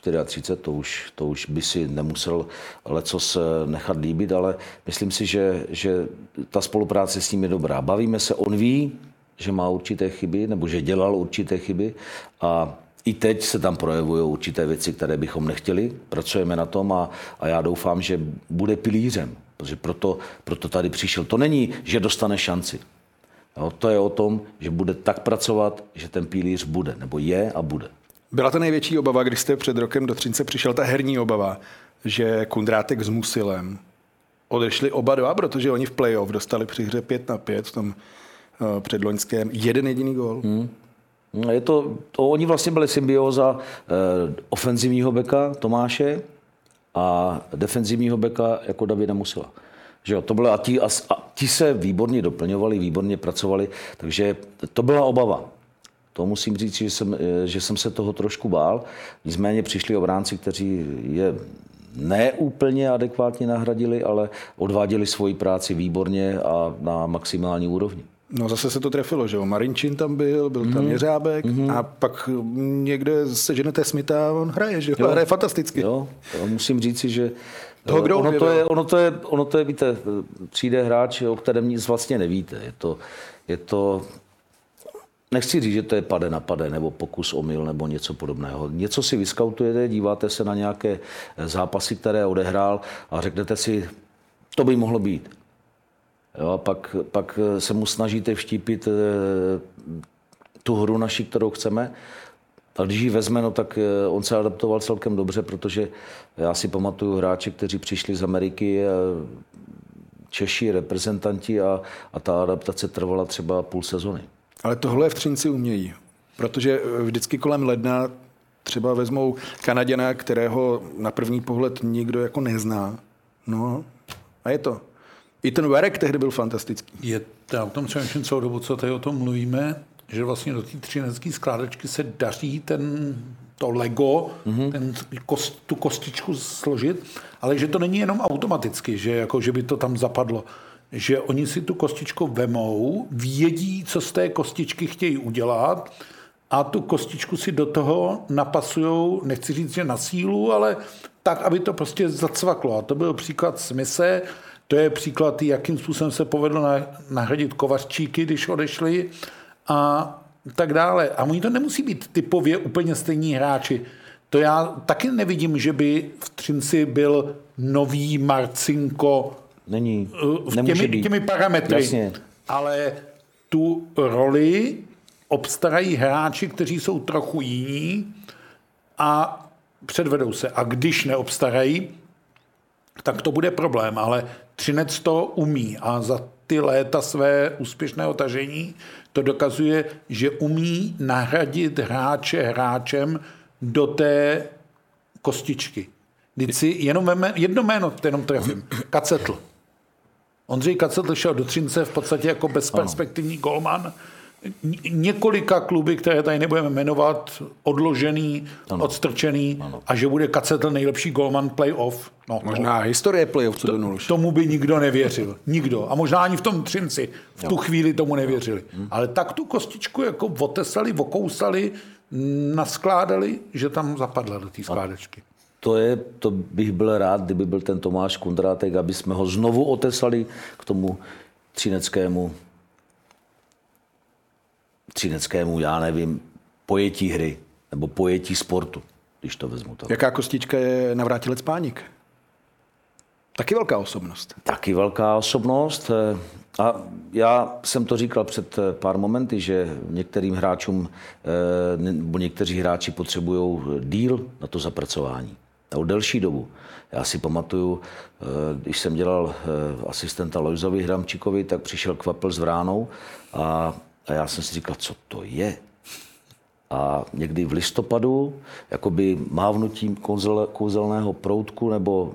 34, to už, to už by si nemusel lecos nechat líbit, ale myslím si, že, že ta spolupráce s ním je dobrá. Bavíme se, on ví, že má určité chyby, nebo že dělal určité chyby a i teď se tam projevují určité věci, které bychom nechtěli. Pracujeme na tom a, a já doufám, že bude pilířem, protože proto, proto tady přišel. To není, že dostane šanci. Jo, to je o tom, že bude tak pracovat, že ten pilíř bude, nebo je a bude. Byla to největší obava, když jste před rokem do Třince přišel, ta herní obava, že Kundrátek s Musilem odešli oba dva, protože oni v playoff dostali při hře 5 na 5 v tom předloňském jeden jediný gól. Hmm. No, Je to, to, oni vlastně byli symbioza eh, ofenzivního beka Tomáše a defenzivního beka jako Davida Musila. Že jo, to bylo, a, ti, a, a ti se výborně doplňovali, výborně pracovali, takže to byla obava. To musím říct, že jsem, eh, že jsem se toho trošku bál. Nicméně přišli obránci, kteří je neúplně adekvátně nahradili, ale odváděli svoji práci výborně a na maximální úrovni. No zase se to trefilo, že jo. Marinčin tam byl, byl tam Jeřábek a pak někde se ženete Smita a on hraje, že jo. Hraje fantasticky. Jo, to musím říci, že Toho kdo ono, to je, ono, to je, ono to je, víte, přijde hráč, o kterém nic vlastně nevíte. Je to, je to nechci říct, že to je pade na pade, nebo pokus omyl, nebo něco podobného. Něco si vyskautujete, díváte se na nějaké zápasy, které odehrál a řeknete si, to by mohlo být. Jo, a pak, pak se mu snažíte vštípit eh, tu hru naši, kterou chceme. A když ji vezme, no, tak eh, on se adaptoval celkem dobře, protože já si pamatuju hráče, kteří přišli z Ameriky, eh, Češi, reprezentanti a, a ta adaptace trvala třeba půl sezony. Ale tohle v Třinci umějí, protože eh, vždycky kolem ledna třeba vezmou Kanaděna, kterého na první pohled nikdo jako nezná. No a je to. I ten Verek tehdy byl fantastický. Je, já o tom přemýšlím celou dobu, co tady o tom mluvíme, že vlastně do té třinecké skládačky se daří ten, to Lego, mm-hmm. ten, kost, tu kostičku složit, ale že to není jenom automaticky, že, jako, že by to tam zapadlo. Že oni si tu kostičku vemou, vědí, co z té kostičky chtějí udělat a tu kostičku si do toho napasujou, nechci říct, že na sílu, ale tak, aby to prostě zacvaklo. A to byl příklad Smise, to je příklad, jakým způsobem se povedlo na- nahradit kovařčíky, když odešli a tak dále. A oni to nemusí být typově úplně stejní hráči. To já taky nevidím, že by v Třinci byl nový Marcinko Není, uh, v nemůže těmi, být. těmi parametry. Jasně. Ale tu roli obstarají hráči, kteří jsou trochu jiní a předvedou se. A když neobstarají, tak to bude problém, ale Třinec to umí a za ty léta své úspěšného tažení, to dokazuje, že umí nahradit hráče hráčem do té kostičky. Vždyť si jenom veme, jedno jméno jenom trefím. Kacetl. Ondřej Kacetl šel do Třince v podstatě jako bezperspektivní golman. Ně- Několika kluby, které tady nebudeme jmenovat, odložený, ano. odstrčený ano. a že bude Kacetl nejlepší golman playoff. No, Možná historie playoff co už. Tomu by nikdo nevěřil. Nikdo. A možná ani v tom Třinci v tu chvíli tomu nevěřili. Ale tak tu kostičku jako otesali, okousali, naskládali, že tam zapadla do té skládačky. To, je, to bych byl rád, kdyby byl ten Tomáš Kundrátek, aby jsme ho znovu otesali k tomu třineckému, třineckému, já nevím, pojetí hry nebo pojetí sportu, když to vezmu tak. Jaká kostička je navrátilec Pánik? Taky velká osobnost. Taky velká osobnost. eh, A já jsem to říkal před eh, pár momenty, že některým hráčům, eh, nebo někteří hráči potřebují díl na to zapracování. Nebo delší dobu. Já si pamatuju, když jsem dělal asistenta Lojzovi Hramčíkovi, tak přišel Kvapel s Vránou a, a já jsem si říkal, co to je? A někdy v listopadu, jakoby mávnutím kouzel, kouzelného proutku nebo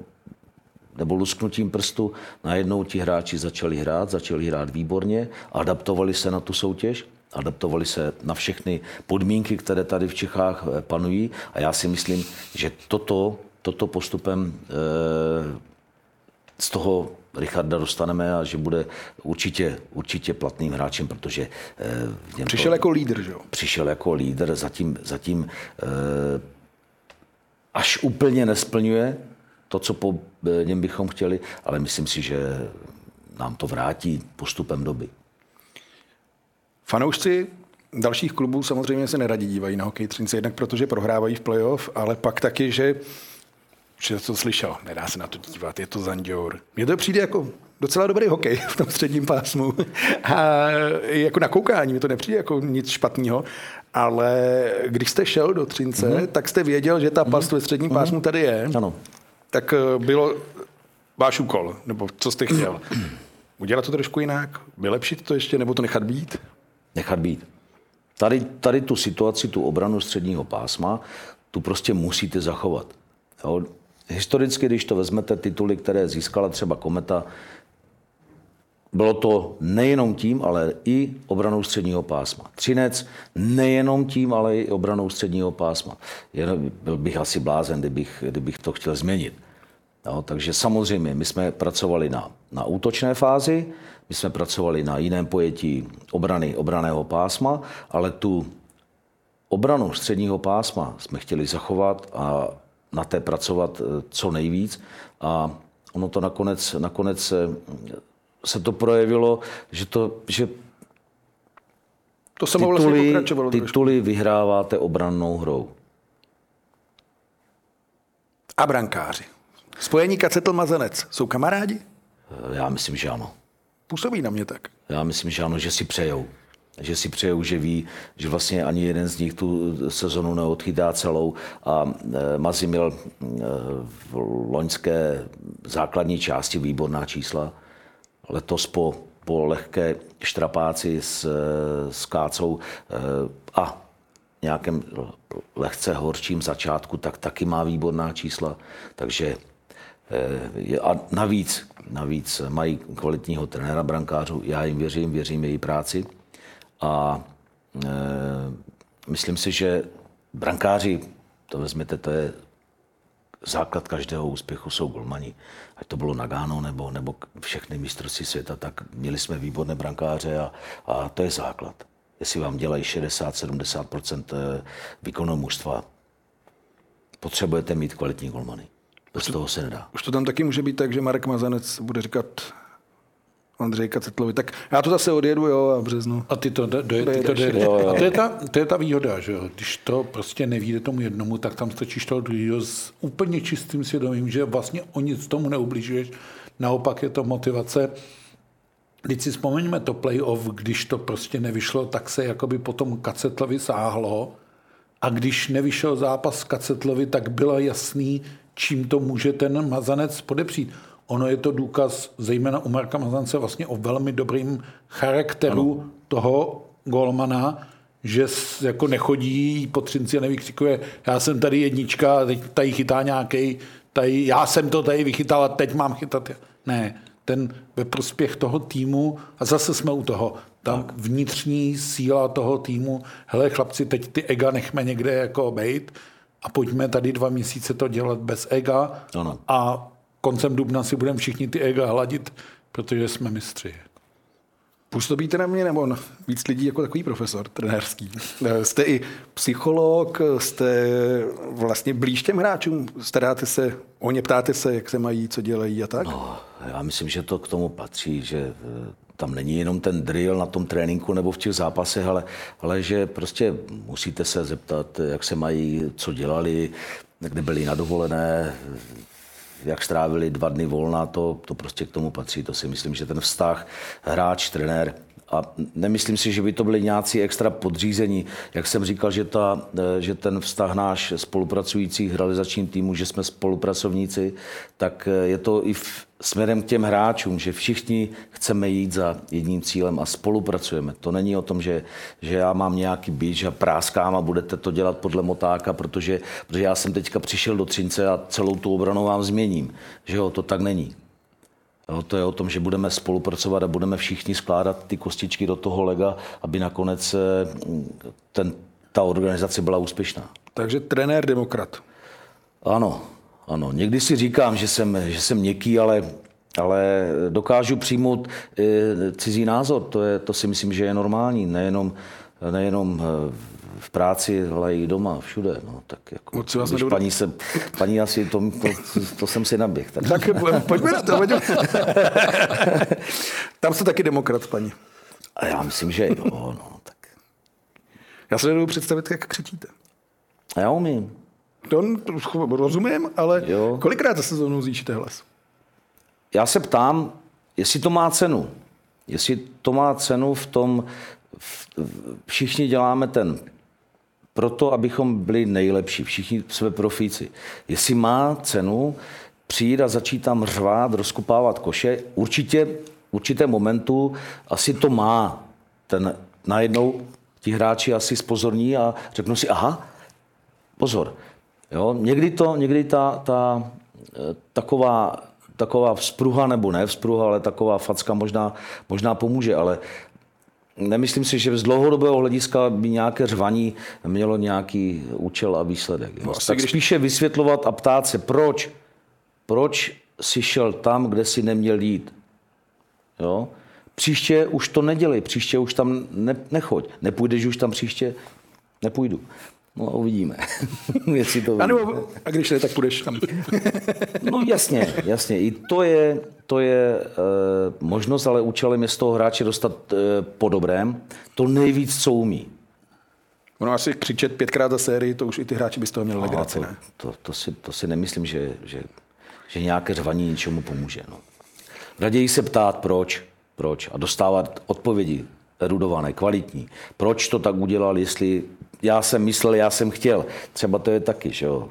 nebo lusknutím prstu, najednou ti hráči začali hrát, začali hrát výborně, adaptovali se na tu soutěž, adaptovali se na všechny podmínky, které tady v Čechách eh, panují a já si myslím, že toto, toto postupem eh, z toho Richarda dostaneme a že bude určitě, určitě platným hráčem, protože eh, v něm to- Přišel jako lídr, že jo? přišel jako lídr, zatím, zatím eh, až úplně nesplňuje to, co po eh, něm bychom chtěli, ale myslím si, že nám to vrátí postupem doby. Fanoušci dalších klubů samozřejmě se neradí dívají na hokej Třince, jednak protože prohrávají v playoff, ale pak taky, že že to slyšel, nedá se na to dívat, je to zanděur. Mně to přijde jako docela dobrý hokej v tom středním pásmu. A jako na koukání mi to nepřijde jako nic špatného, ale když jste šel do Třince, mm-hmm. tak jste věděl, že ta past ve středním pásmu tady je. Ano. Tak eh, bylo váš úkol, nebo co jste chtěl. Udělat to trošku jinak, vylepšit to ještě, nebo to nechat být? nechat být. Tady, tady tu situaci, tu obranu středního pásma, tu prostě musíte zachovat. Jo? Historicky, když to vezmete, tituly, které získala třeba Kometa, bylo to nejenom tím, ale i obranou středního pásma. Třinec nejenom tím, ale i obranou středního pásma. Jen byl bych asi blázen, kdybych, kdybych to chtěl změnit. No, takže samozřejmě my jsme pracovali na, na útočné fázi, my jsme pracovali na jiném pojetí obrany, obraného pásma, ale tu obranu středního pásma jsme chtěli zachovat a na té pracovat eh, co nejvíc. A ono to nakonec, nakonec eh, se to projevilo, že, to, že To vlastně tituly, trošku. tituly vyhráváte obrannou hrou. A brankáři. Spojení Kacetl Mazanec. Jsou kamarádi? Eh, Já myslím, že ano. Působí na mě tak. Já myslím, že ano, že si přejou. Že si přejou, že ví, že vlastně ani jeden z nich tu sezonu neodchytá celou. A e, Mazi měl e, v loňské základní části výborná čísla. Letos po, po lehké štrapáci s, e, s Kácou a nějakém lehce horčím začátku, tak taky má výborná čísla. Takže A navíc, navíc mají kvalitního trenéra brankářů, já jim věřím, věřím její práci. A e, myslím si, že brankáři, to vezměte, to je základ každého úspěchu jsou golmani. Ať to bylo Nagano nebo, nebo všechny mistrovství světa, tak měli jsme výborné brankáře a, a to je základ. Jestli vám dělají 60-70% výkonu mužstva, potřebujete mít kvalitní golmany. Bez toho se nedá. Už to tam taky může být tak, že Marek Mazanec bude říkat Andřej Kacetlovi, tak já to zase odjedu, jo, a v březnu. A ty to, do, ty to Dojedeš. dojede. A to je, ta, to je ta výhoda, že jo? Když to prostě nevíde tomu jednomu, tak tam stačíš toho druhého s úplně čistým svědomím, že vlastně o nic tomu neubližuješ. Naopak je to motivace. Když si vzpomeňme to playoff, když to prostě nevyšlo, tak se jakoby potom Kacetlovi sáhlo. A když nevyšel zápas Kacetlovi, tak bylo jasný, čím to může ten mazanec podepřít. Ono je to důkaz, zejména u Marka Mazance, vlastně o velmi dobrým charakteru ano. toho golmana, že jako nechodí po třinci a nevykřikuje, já jsem tady jednička, teď tady chytá nějaký, tady, já jsem to tady vychytal a teď mám chytat. Ne, ten ve prospěch toho týmu, a zase jsme u toho, tam tak. vnitřní síla toho týmu, hele chlapci, teď ty ega nechme někde jako bejt a pojďme tady dva měsíce to dělat bez ega Ano. a koncem dubna si budeme všichni ty ega hladit, protože jsme mistři. Působíte na mě nebo na víc lidí jako takový profesor trenérský? Eh, Jste i psycholog, jste vlastně blíž těm hráčům, staráte se o ně, ptáte se, jak se mají, co dělají a tak? No, já myslím, že to k tomu patří, že eh, tam není jenom ten drill na tom tréninku nebo v těch zápasech, ale, ale že prostě musíte se zeptat, jak se mají, co dělali, kde byli na dovolené, jak strávili dva dny volna, to, to prostě k tomu patří. To si myslím, že ten vztah hráč, trenér, a nemyslím si, že by to byli nějací extra podřízení. Jak jsem říkal, že, ta, eh, že ten vztah náš spolupracujících realizačním týmu, že jsme spolupracovníci, tak eh, je to i v, směrem k těm hráčům, že všichni chceme jít za jedním cílem a spolupracujeme. To není o tom, že, že já mám nějaký bič a práskám a budete to dělat podle motáka, protože, protože já jsem teďka přišel do Třince a celou tu obranu vám změním. Že jo, to tak není. Jo, to je o tom, že budeme spolupracovat a budeme všichni skládat ty kostičky do toho lega, aby nakonec eh, ten, ta organizace byla úspěšná. Takže trenér demokrat. Ano, ano. Někdy si říkám, že jsem, že jsem měkký, ale, ale dokážu přijmout eh, cizí názor. To, je, to si myslím, že je normální. Nejenom, nejenom eh, v práci, ale i doma, všude. No, tak jako, vás když nedovedu- paní, se, paní asi, to, to, to jsem si naběh. Tak. Tak po- pojďme na to. Pojďme. Tam jste taky demokrat, paní. A já myslím, že jo. No, tak. Já se nedovedu představit, jak křičíte. A já umím. To rozumím, ale Jo. kolikrát za sezónu zvýšíte hlas? Já se ptám, jestli to má cenu. Jestli to má cenu v tom, v, všichni děláme ten, proto, abychom byli nejlepší, všichni jsme profíci. Jestli má cenu přijít a začít tam řvát, rozkupávat koše, určitě v určitém momentu asi to má. Ten najednou ti hráči asi spozorní a řeknou si, aha, pozor. Jo, někdy, to, někdy ta, ta eh, taková, taková vzpruha, nebo ne vzpruha, ale taková facka možná, možná pomůže, ale nemyslím si, že z dlouhodobého hlediska by nějaké řvaní mělo nějaký účel a výsledek. Jo. No, tak když- spíše vysvětlovat a ptát se, proč, proč si šel tam, kde si neměl jít. Jo? Příště už to nedělej, příště už tam ne, nechoď. Nepůjdeš už tam příště? Nepůjdu. No a uvidíme, jestli to A, nebo, a když ne, tak půjdeš tam. No jasně, jasně. I to je, to je e, možnost, ale účelem je z toho hráče dostat e, po dobrém to nejvíc, co umí. Ono asi křičet pětkrát za sérii, to už i ty hráči by z toho měli legraci, to, ne? to, to, si, to si nemyslím, že, že, že nějaké řvaní něčemu pomůže. No. Raději se ptát, proč, proč a dostávat odpovědi erudované, kvalitní. Proč to tak udělal, jestli já jsem myslel, já jsem chtěl. Třeba to je taky, že jo.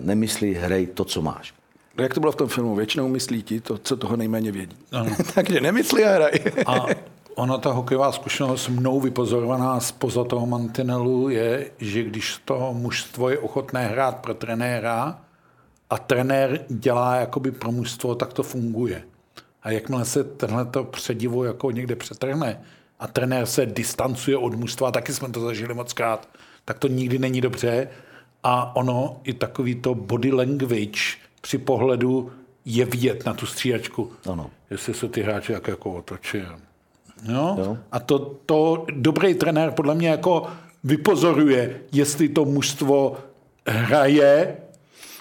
Nemyslí, hrej to, co máš. No, Jak to bylo v tom filmu? Většinou myslí ti to, co toho nejméně vědí. Takže nemyslí a hraj. A ona, ta hokejová zkušenost mnou vypozorovaná spoza toho mantinelu je, že když to mužstvo je ochotné hrát pro trenéra a trenér dělá jakoby pro mužstvo, tak to funguje. A jakmile se tenhle to předivo jako někde přetrhne a trenér se distancuje od mužstva, taky jsme to zažili moc krát, tak to nikdy není dobře. A ono i takový to body language při pohledu je vidět na tu stříhačku. Ano. Jestli se ty hráči jak jako otočí. Jo? Jo. A to, to dobrý trenér podle mě jako vypozoruje, jestli to mužstvo hraje.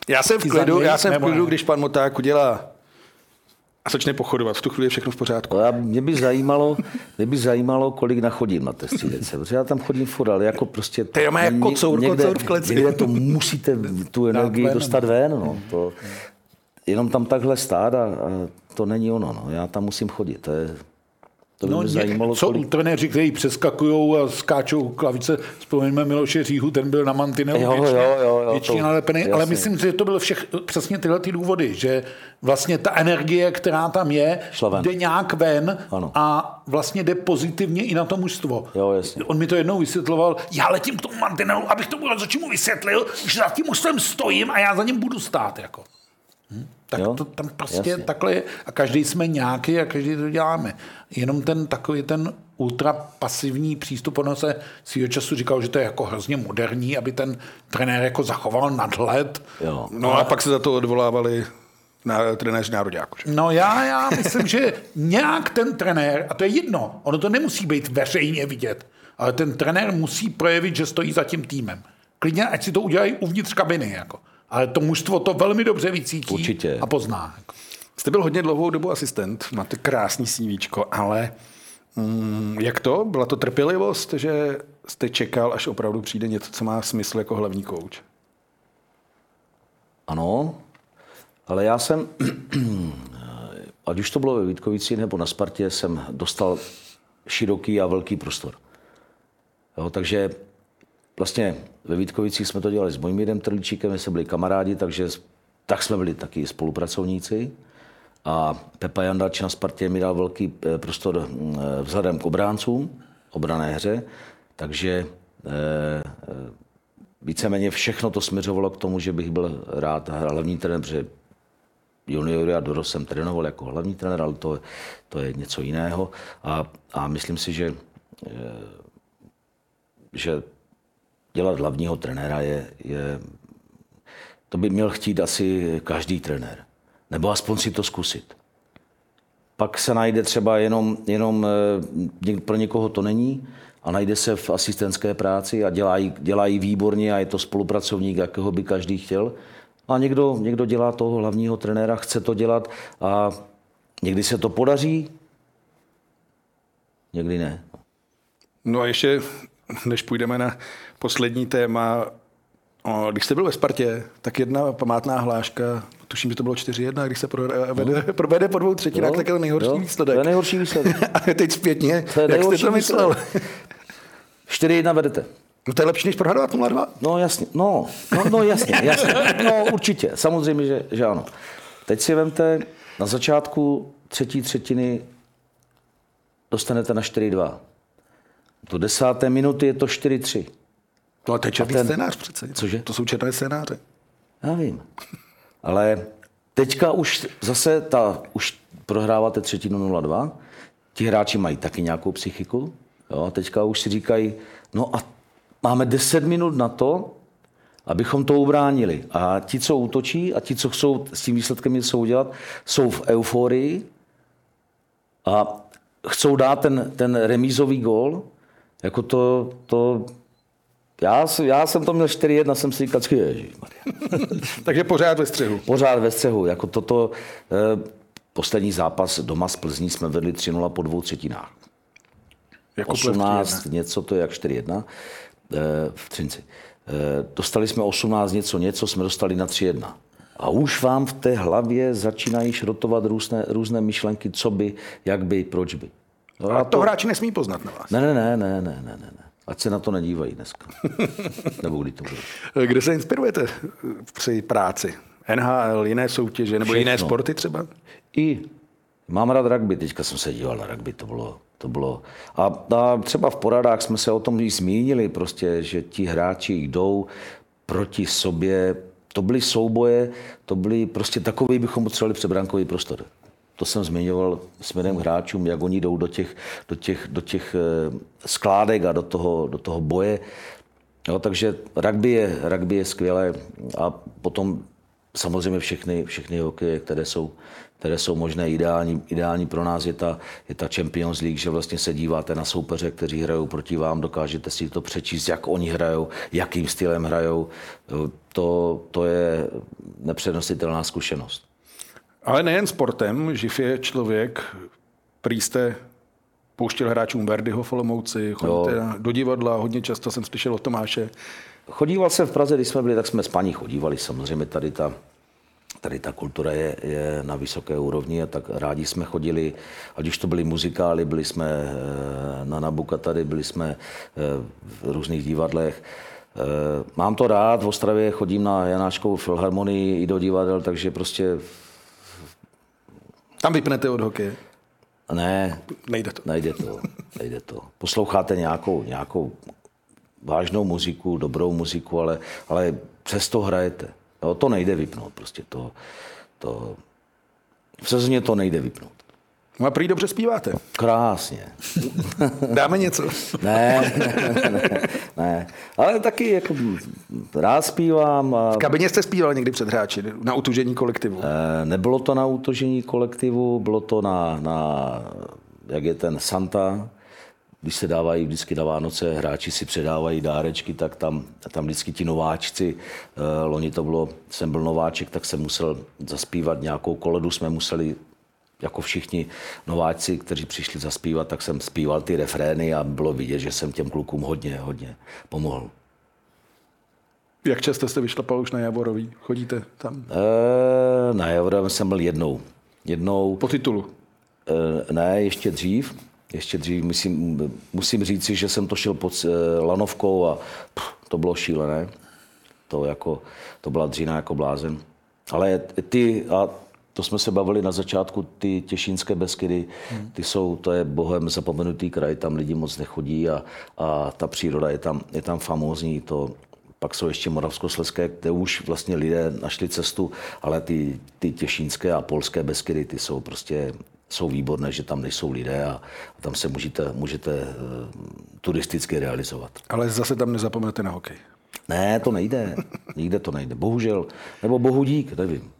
Já jsem v klidu, já jsem v klidu, když pan Moták udělá a začne pochodovat. V tu chvíli je všechno v pořádku. No já, mě, by zajímalo, mě by zajímalo, kolik nachodím na té střídece, protože já tam chodím furt, ale jako prostě... Ty jo, má jak ně- kocour, někde, kocour v kleci. Někde to musíte tu energii ven. dostat ven, no. To, jenom tam takhle stát a, a to není ono, no. Já tam musím chodit, to je, To by No, mě zajímalo, jsou kolik... trenéři, kteří přeskakují a skáčou klavice. Vzpomeňme Miloše Říhu, ten byl na mantinelu Jo, věčně, jo, jo, jo, věčně to- nalepený, ale jasně. myslím, že to byly všech, přesně tyhle ty důvody, že vlastně ta energie, která tam je, jde nějak ven Ano. a vlastně jde pozitivně i na to mužstvo. Jo, jasně. On mi to jednou vysvětloval, já letím k tomu mantinelu, abych tomu mu vysvětlil, že za tím mužstvem stojím a já za ním budu stát. Jako. Hm? Tak Jo, to tam prostě jasně. takhle je. A každý jsme nějaký a každý to děláme. Jenom ten takový ten ultra pasivní přístup, ono se svýho času říkal, že to je jako hrozně moderní, aby ten trenér jako zachoval nadhled. Jo. No a pak se za to odvolávali na trenéři nároďáku. že? No já, já myslím, že nějak ten trenér, a to je jedno, ono to nemusí být veřejně vidět, ale ten trenér musí projevit, že stojí za tím týmem. Klidně, ať si to udělají uvnitř kabiny. Jako. Ale to mužstvo to velmi dobře vycítí Určitě. a pozná. Jste byl hodně dlouhou dobu asistent, máte krásný CV, ale mm, jak to? Byla to trpělivost, že jste čekal, až opravdu přijde něco, co má smysl jako hlavní kouč? Ano, ale já jsem, ať už to bylo ve Vítkovici nebo na Spartě, jsem dostal široký a velký prostor. Jo, takže vlastně ve Vítkovicích jsme to dělali s Mojmírem Trlíčíkem, my jsme byli kamarádi, takže tak jsme byli taky spolupracovníci. A Pepa Jandač na Spartě mi dal velký eh, prostor mm, eh, vzhledem k obráncům, obrané hře, takže eh, víceméně všechno to směřovalo k tomu, že bych byl rád hlavní trenér, protože juniory a dorost jsem trénoval jako hlavní trenér, ale to, to je něco jiného. A, a myslím si, že, že dělat hlavního trenéra je, je, to by měl chtít asi každý trenér. Nebo aspoň si to zkusit. Pak se najde třeba jenom, jenom eh, pro někoho to není a najde se v asistentské práci a dělají, dělají výborně a je to spolupracovník, jakého by každý chtěl. A někdo, někdo dělá toho hlavního trenéra, chce to dělat a někdy se to podaří, někdy ne. No a ještě, než půjdeme na poslední téma, o, když jste byl ve Spartě, tak jedna památná hláška, tuším, že to bylo 4-1, když se provede, provede po dvou třetinách, Jo, tak je to nejhorší jo, výsledek. to je nejhorší výsledek. a teď zpětně, To je jak jste to myslel? výsledek. 4-1 vedete. No to je lepší, než prohrávat 0-2. No jasně, no, no, no jasně, jasně. No určitě, samozřejmě, že, že ano. Teď si vemte, na začátku třetí třetiny dostanete na 4-2. Do desáté minuty je to 4-3. No a to je černý ten- scénář přece. Cože? To jsou černé scénáře. Já vím. Ale teďka už zase ta, už prohráváte třetinu 0-2. Ti hráči mají taky nějakou psychiku. Jo, a teďka už si říkají, no a máme 10 minut na to, abychom to ubránili. A ti, co útočí a ti, co chcou s tím výsledkem něco udělat, jsou v euforii a chcou dát ten, ten remízový gól. Jako to, to já, jsem- já jsem to měl 4-1, jsem si říkal, Takže pořád ve střehu. pořád ve střehu. Jako toto, eh, poslední zápas doma z Plzní jsme vedli 3-0 po dvou třetinách. Jako 18 něco, to je jak 4-1 eh, v Třinci. Eh, dostali jsme 18 něco, něco jsme dostali na 3-1. A už vám v té hlavě začínají šrotovat různé, různé myšlenky, co by, jak by, proč by. No A to hráči nesmí poznat na vás. Ne, ne, ne, ne, ne, ne, ne. Ať se na to nedívají dneska. Nebo kdy to bude. Kde se inspirujete při práci? NHL, jiné soutěže nebo jiné Všechno. sporty třeba? I mám rád rugby, teďka jsem se díval na rugby, to bylo, to bylo. A, a třeba v poradách jsme se o tom i zmínili, prostě, že ti hráči jdou proti sobě, to byly souboje, to byly prostě takový bychom potřebovali přebrankový prostor. To jsem zmiňoval směrem hráčům, jak oni jdou do těch, do těch, do těch eh, skládek a do toho, do toho boje. Jo, takže rugby je, rugby je skvělé a potom samozřejmě všechny, všechny hokeje, které jsou, které jsou možné. Ideální, ideální pro nás je ta, je ta Champions League, že vlastně se díváte na soupeře, kteří hrajou proti vám, dokážete si to přečíst, jak oni hrajou, jakým stylem hrajou. Jo, To, to je nepřenositelná zkušenost. Ale nejen sportem, živ je člověk, prý jste pouštěl hráčům Verdiho v Olomouci, chodíte Jo. do divadla, hodně často jsem slyšel od Tomáše. Chodíval jsem v Praze, když jsme byli, tak jsme s paní chodívali. Samozřejmě tady ta tady ta kultura je, je na vysoké úrovni a tak rádi jsme chodili, ať už to byly muzikály, byli jsme eh, na Nabuka tady, byli jsme eh, v různých divadlech. Eh, mám to rád, v Ostravě chodím na Janáčkovou filharmonii i do divadel, takže prostě Tam vypnete od hokeje. ne, Nejde to. Nejde to, nejde to. Posloucháte nějakou, nějakou vážnou muziku, dobrou muziku, ale, ale přesto hrajete. Jo, to nejde vypnout, prostě to, to v sezóně to nejde vypnout. No a prý dobře zpíváte. Krásně. Dáme něco. Ne, ne, ne, ne. Ale taky jako rád zpívám. A, V kabině jste zpíval někdy před hráči na utužení kolektivu. Eh, Nebylo to na útožení kolektivu, bylo to na, na jak je ten Santa, když se dávají vždycky na Vánoce, hráči si předávají dárečky, tak tam, tam vždycky ti nováčci, eh, loni to bylo, jsem byl nováček, tak jsem musel zaspívat nějakou koledu, jsme museli jako všichni nováčci, kteří přišli zaspívat, tak jsem zpíval ty refrény a bylo vidět, že jsem těm klukům hodně, hodně pomohl. Jak často jste vyšlapal už na Javorový? Chodíte tam? E, na Euro jsem byl jednou. Jednou Po titulu. Eh, Ne, ještě dřív. Ještě dřív musím, musím říci, že jsem to šel pod eh, lanovkou a pff, to bylo šílené. To, jako, to byla dřína jako blázen. Ale ty, a to jsme se bavili na začátku, ty těšínské beskydy, ty jsou, to je bohem zapomenutý kraj, tam lidi moc nechodí a, a ta příroda je tam, je tam famózní. To, pak jsou ještě moravskoslezské, kde už vlastně lidé našli cestu, ale ty, ty těšínské a polské beskydy, ty jsou prostě jsou výborné, že tam nejsou lidé a, a tam se můžete, můžete uh, turisticky realizovat. Ale zase tam nezapomenete na hokej. Ne, to nejde. Nikde to nejde. Bohužel. Nebo bohu dík, nevím.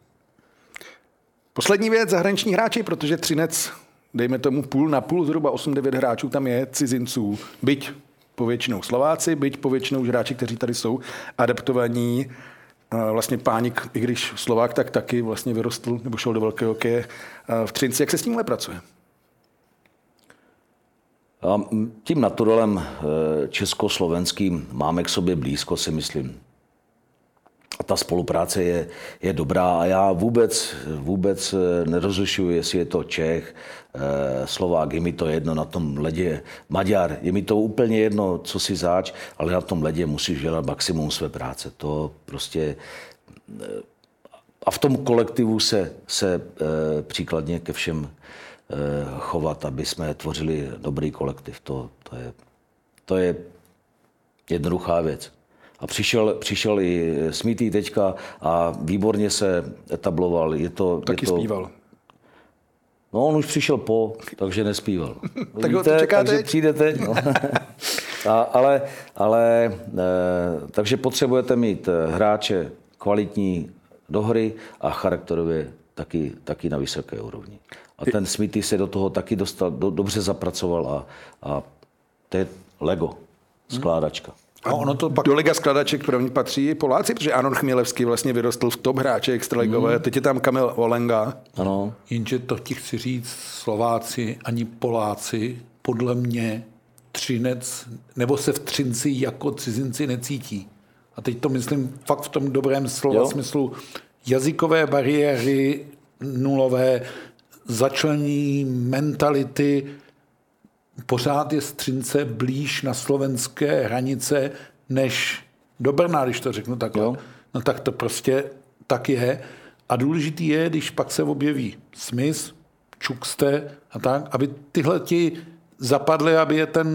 Poslední věc, zahraniční hráči, protože Třinec, dejme tomu půl na půl, zhruba 8-9 hráčů tam je cizinců, byť povětšinou Slováci, byť povětšinou hráči, kteří tady jsou adaptovaní. A Vlastně Pánik, i když Slovák, tak taky vlastně vyrostl nebo šel do velkého hokeje a v Třinci. Jak se s tímhle pracuje? Tím naturalem eh, československým máme k sobě blízko, si myslím. Ta spolupráce je, je dobrá a já vůbec, vůbec eh, nerozlišuji, jestli je to Čech, eh, Slovák, je mi to jedno na tom ledě, Maďar, je mi to úplně jedno, co si zač, ale na tom ledě musíš dělat maximum své práce. To prostě eh, a v tom kolektivu se, se příkladně ke všem chovat, aby jsme tvořili dobrý kolektiv. To, to, je, to je jednoduchá věc. A přišel, přišel i Smítý teďka a výborně se etabloval. Je to, Taky je to, zpíval. No, on už přišel po, takže nespíval. Tak Víte, čeká takže teď. přijde teď. No. a, ale, ale e, takže potřebujete mít eh, hráče kvalitní do hry a charakterově taky, taky na vysoké úrovni. A ten Smithy se do toho taky dostal, do, dobře zapracoval a, a to je Lego, skládačka. A ono to pak... Do Liga skladaček první patří i Poláci, protože Anon Chmělevský vlastně vyrostl v top hráče extraligové. Teď je tam Kamil Olenga. Ano, Jenže to ti chci říct, Slováci ani Poláci podle mě Třinec, nebo se v Třinci jako cizinci necítí. A teď to myslím fakt v tom dobrém slova Jo. smyslu. Jazykové bariéry nulové, začlení mentality, pořád je z Třince blíž na slovenské hranice než do Brna, když to řeknu takhle. Jo. No tak to prostě tak je. A důležitý je, když pak se objeví Smith, Čukste a tak, aby tyhle ti zapadly, aby je ten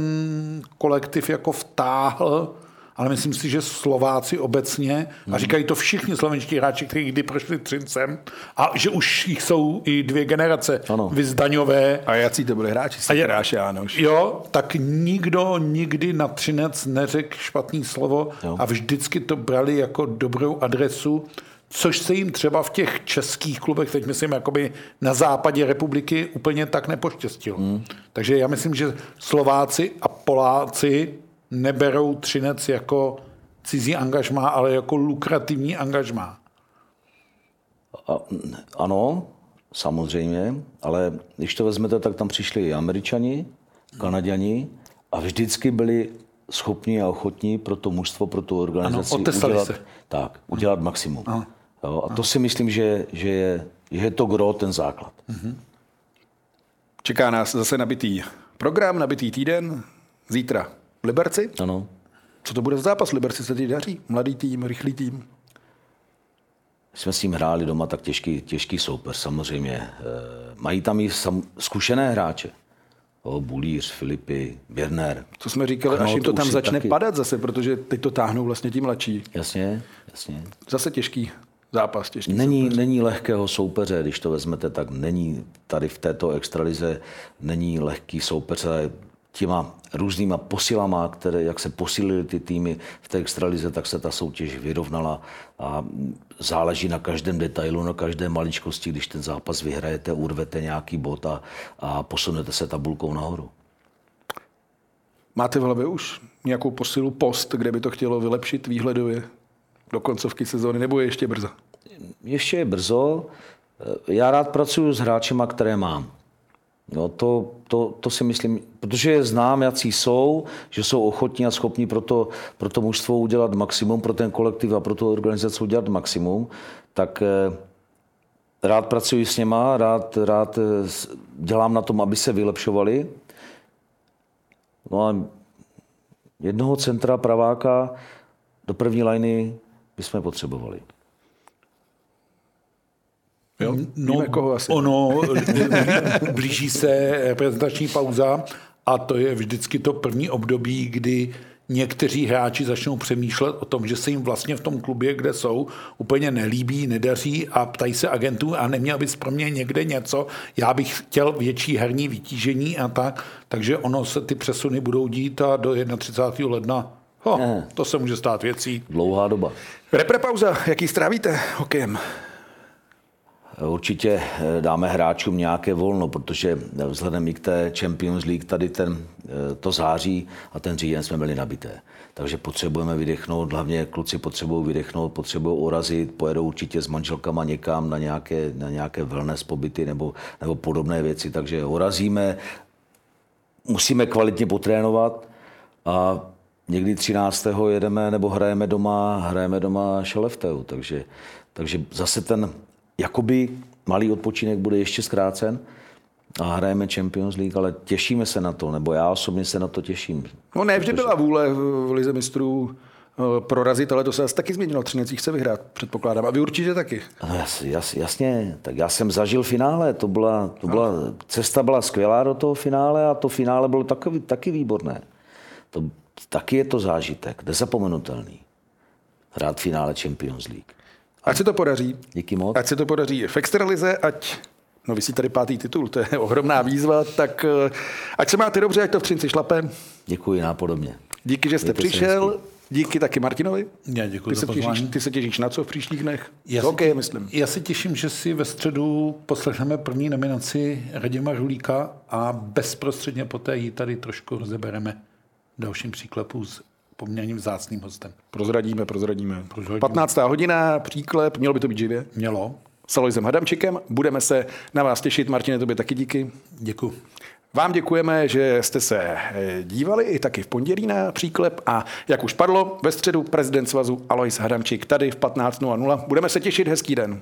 kolektiv jako vtáhl, ale myslím si, že Slováci obecně, a říkají to všichni slovenští hráči, kteří kdy prošli Třincem, a že už jich jsou i dvě generace, Ano. A vyzdaňové, jací to byli hráči? A je- Sikráš Jánoš. Jo, tak nikdo nikdy na Třinec neřekl špatný slovo Jo. a vždycky to brali jako dobrou adresu, což se jim třeba v těch českých klubech, teď myslím jakoby na západě republiky, úplně tak nepoštěstilo. Hmm. Takže já myslím, že Slováci a Poláci neberou Třinec jako cizí angažmá, ale jako lukrativní angažmá. A, ano, samozřejmě, ale když to vezmete, tak tam přišli i Američani, Kanaděni a vždycky byli schopni a ochotní pro to mužstvo, pro tu organizaci Ano, udělat, se. tak, udělat maximum. Ano. Jo? A to si myslím, že, že, je, že je to gro, ten základ. Čeká nás zase nabitý program, nabitý týden. Zítra Liberci. Ano. Co to bude za zápas? Liberci se teď daří. Mladý tým, rychlý tým. jsme s tím hráli doma, tak těžký, těžký soupeř samozřejmě. E, mají tam i sam, zkušené hráče. O, Bulíř, Filipy, Birner. Co jsme říkali, Knot až jim to tam začne taky. padat zase, protože teď to táhnou vlastně tím mladší. Jasně, jasně. Zase těžký zápas, těžký Není, není lehkého soupeře, když to vezmete, tak není tady v této extralize není lehký soupeře těma různýma posilama, které, jak se posílily ty týmy v té extralize, tak se ta soutěž vyrovnala a záleží na každém detailu, na každé maličkosti, když ten zápas vyhrajete, urvete nějaký bod a, a posunete se tabulkou nahoru. Máte v hlavě už nějakou posilu post, kde by to chtělo vylepšit výhledově do koncovky sezóny, nebo je ještě brzo? Ještě je brzo. Já rád pracuji s hráčema, které mám. No to, to, to, si myslím, protože je znám, jaký jsou, že jsou ochotní a schopní pro to, pro to mužstvo udělat maximum, pro ten kolektiv a pro tu organizaci udělat maximum, tak eh, rád pracuji s něma, rád, rád eh, dělám na tom, aby se vylepšovali. No a jednoho centra praváka do první liny bychom potřebovali. Jo? No, Víme, koho asi. Ono, blíží se reprezentační pauza a to je vždycky to první období, kdy někteří hráči začnou přemýšlet o tom, že se jim vlastně v tom klubě, kde jsou, úplně nelíbí, nedaří a ptají se agentů a neměl bys pro mě někde něco, já bych chtěl větší herní vytížení a tak, takže ono se ty přesuny budou dít a do 31. ledna ho, Ne. to se může stát věcí. Dlouhá doba. Reprepauza, jaký strávíte hokejem? Určitě eh, dáme hráčům nějaké volno, protože vzhledem i k té Champions League tady ten, eh, to září a ten říjen jsme byli nabité. Takže potřebujeme vydechnout, hlavně kluci potřebují vydechnout, potřebují urazit, pojedou určitě s manželkama někam na nějaké, na nějaké wellness pobyty nebo, nebo podobné věci, takže urazíme, musíme kvalitně potrénovat a někdy 13. jedeme nebo hrajeme doma, hrajeme doma Šelefteu, takže, takže zase ten jakoby malý odpočinek bude ještě zkrácen a hrajeme Champions League, ale těšíme se na to, nebo já osobně se na to těším. No ne, vždy byla vůle v Lize mistrů eh, prorazit, ale to se asi taky změnilo. Třinecí chce vyhrát, předpokládám. A vy určitě taky. No, jas, jas, jasně, tak já jsem zažil finále, to byla, to byla, cesta byla skvělá do toho finále a to finále bylo takový, taky výborné. To, taky je to zážitek, nezapomenutelný. Hrát finále Champions League. Ať se to podaří. Díky moc. Ať se to podaří v extralize, ať No vysí tady pátý titul, to je ohromná výzva, tak eh, ať se máte dobře, ať to v Třinci šlape. Děkuji nápodobně. Díky, že jste Mějte přišel. Díky taky Martinovi. Já děkuji Ty za se, těšíš, pozvání. ty se těšíš na co v příštích dnech? Já To se OK, tě- myslím. Já se těším, že si ve středu poslechneme první nominaci Radima Žulíka a bezprostředně poté ji tady trošku rozebereme v dalším příklepu s poměrně vzácným hostem. Prozradíme, prozradíme. Prozradíme. 15. hodina, příklep, mělo by to být živě. Mělo. S Aloisem Hadamčikem. Budeme se na vás těšit. Martine, tobě taky díky. Děkuji. Vám děkujeme, že jste se eh, dívali i taky v pondělí na příklep a jak už padlo, ve středu prezident svazu Alois Hadamčík tady v 15.00. Budeme se těšit, hezký den.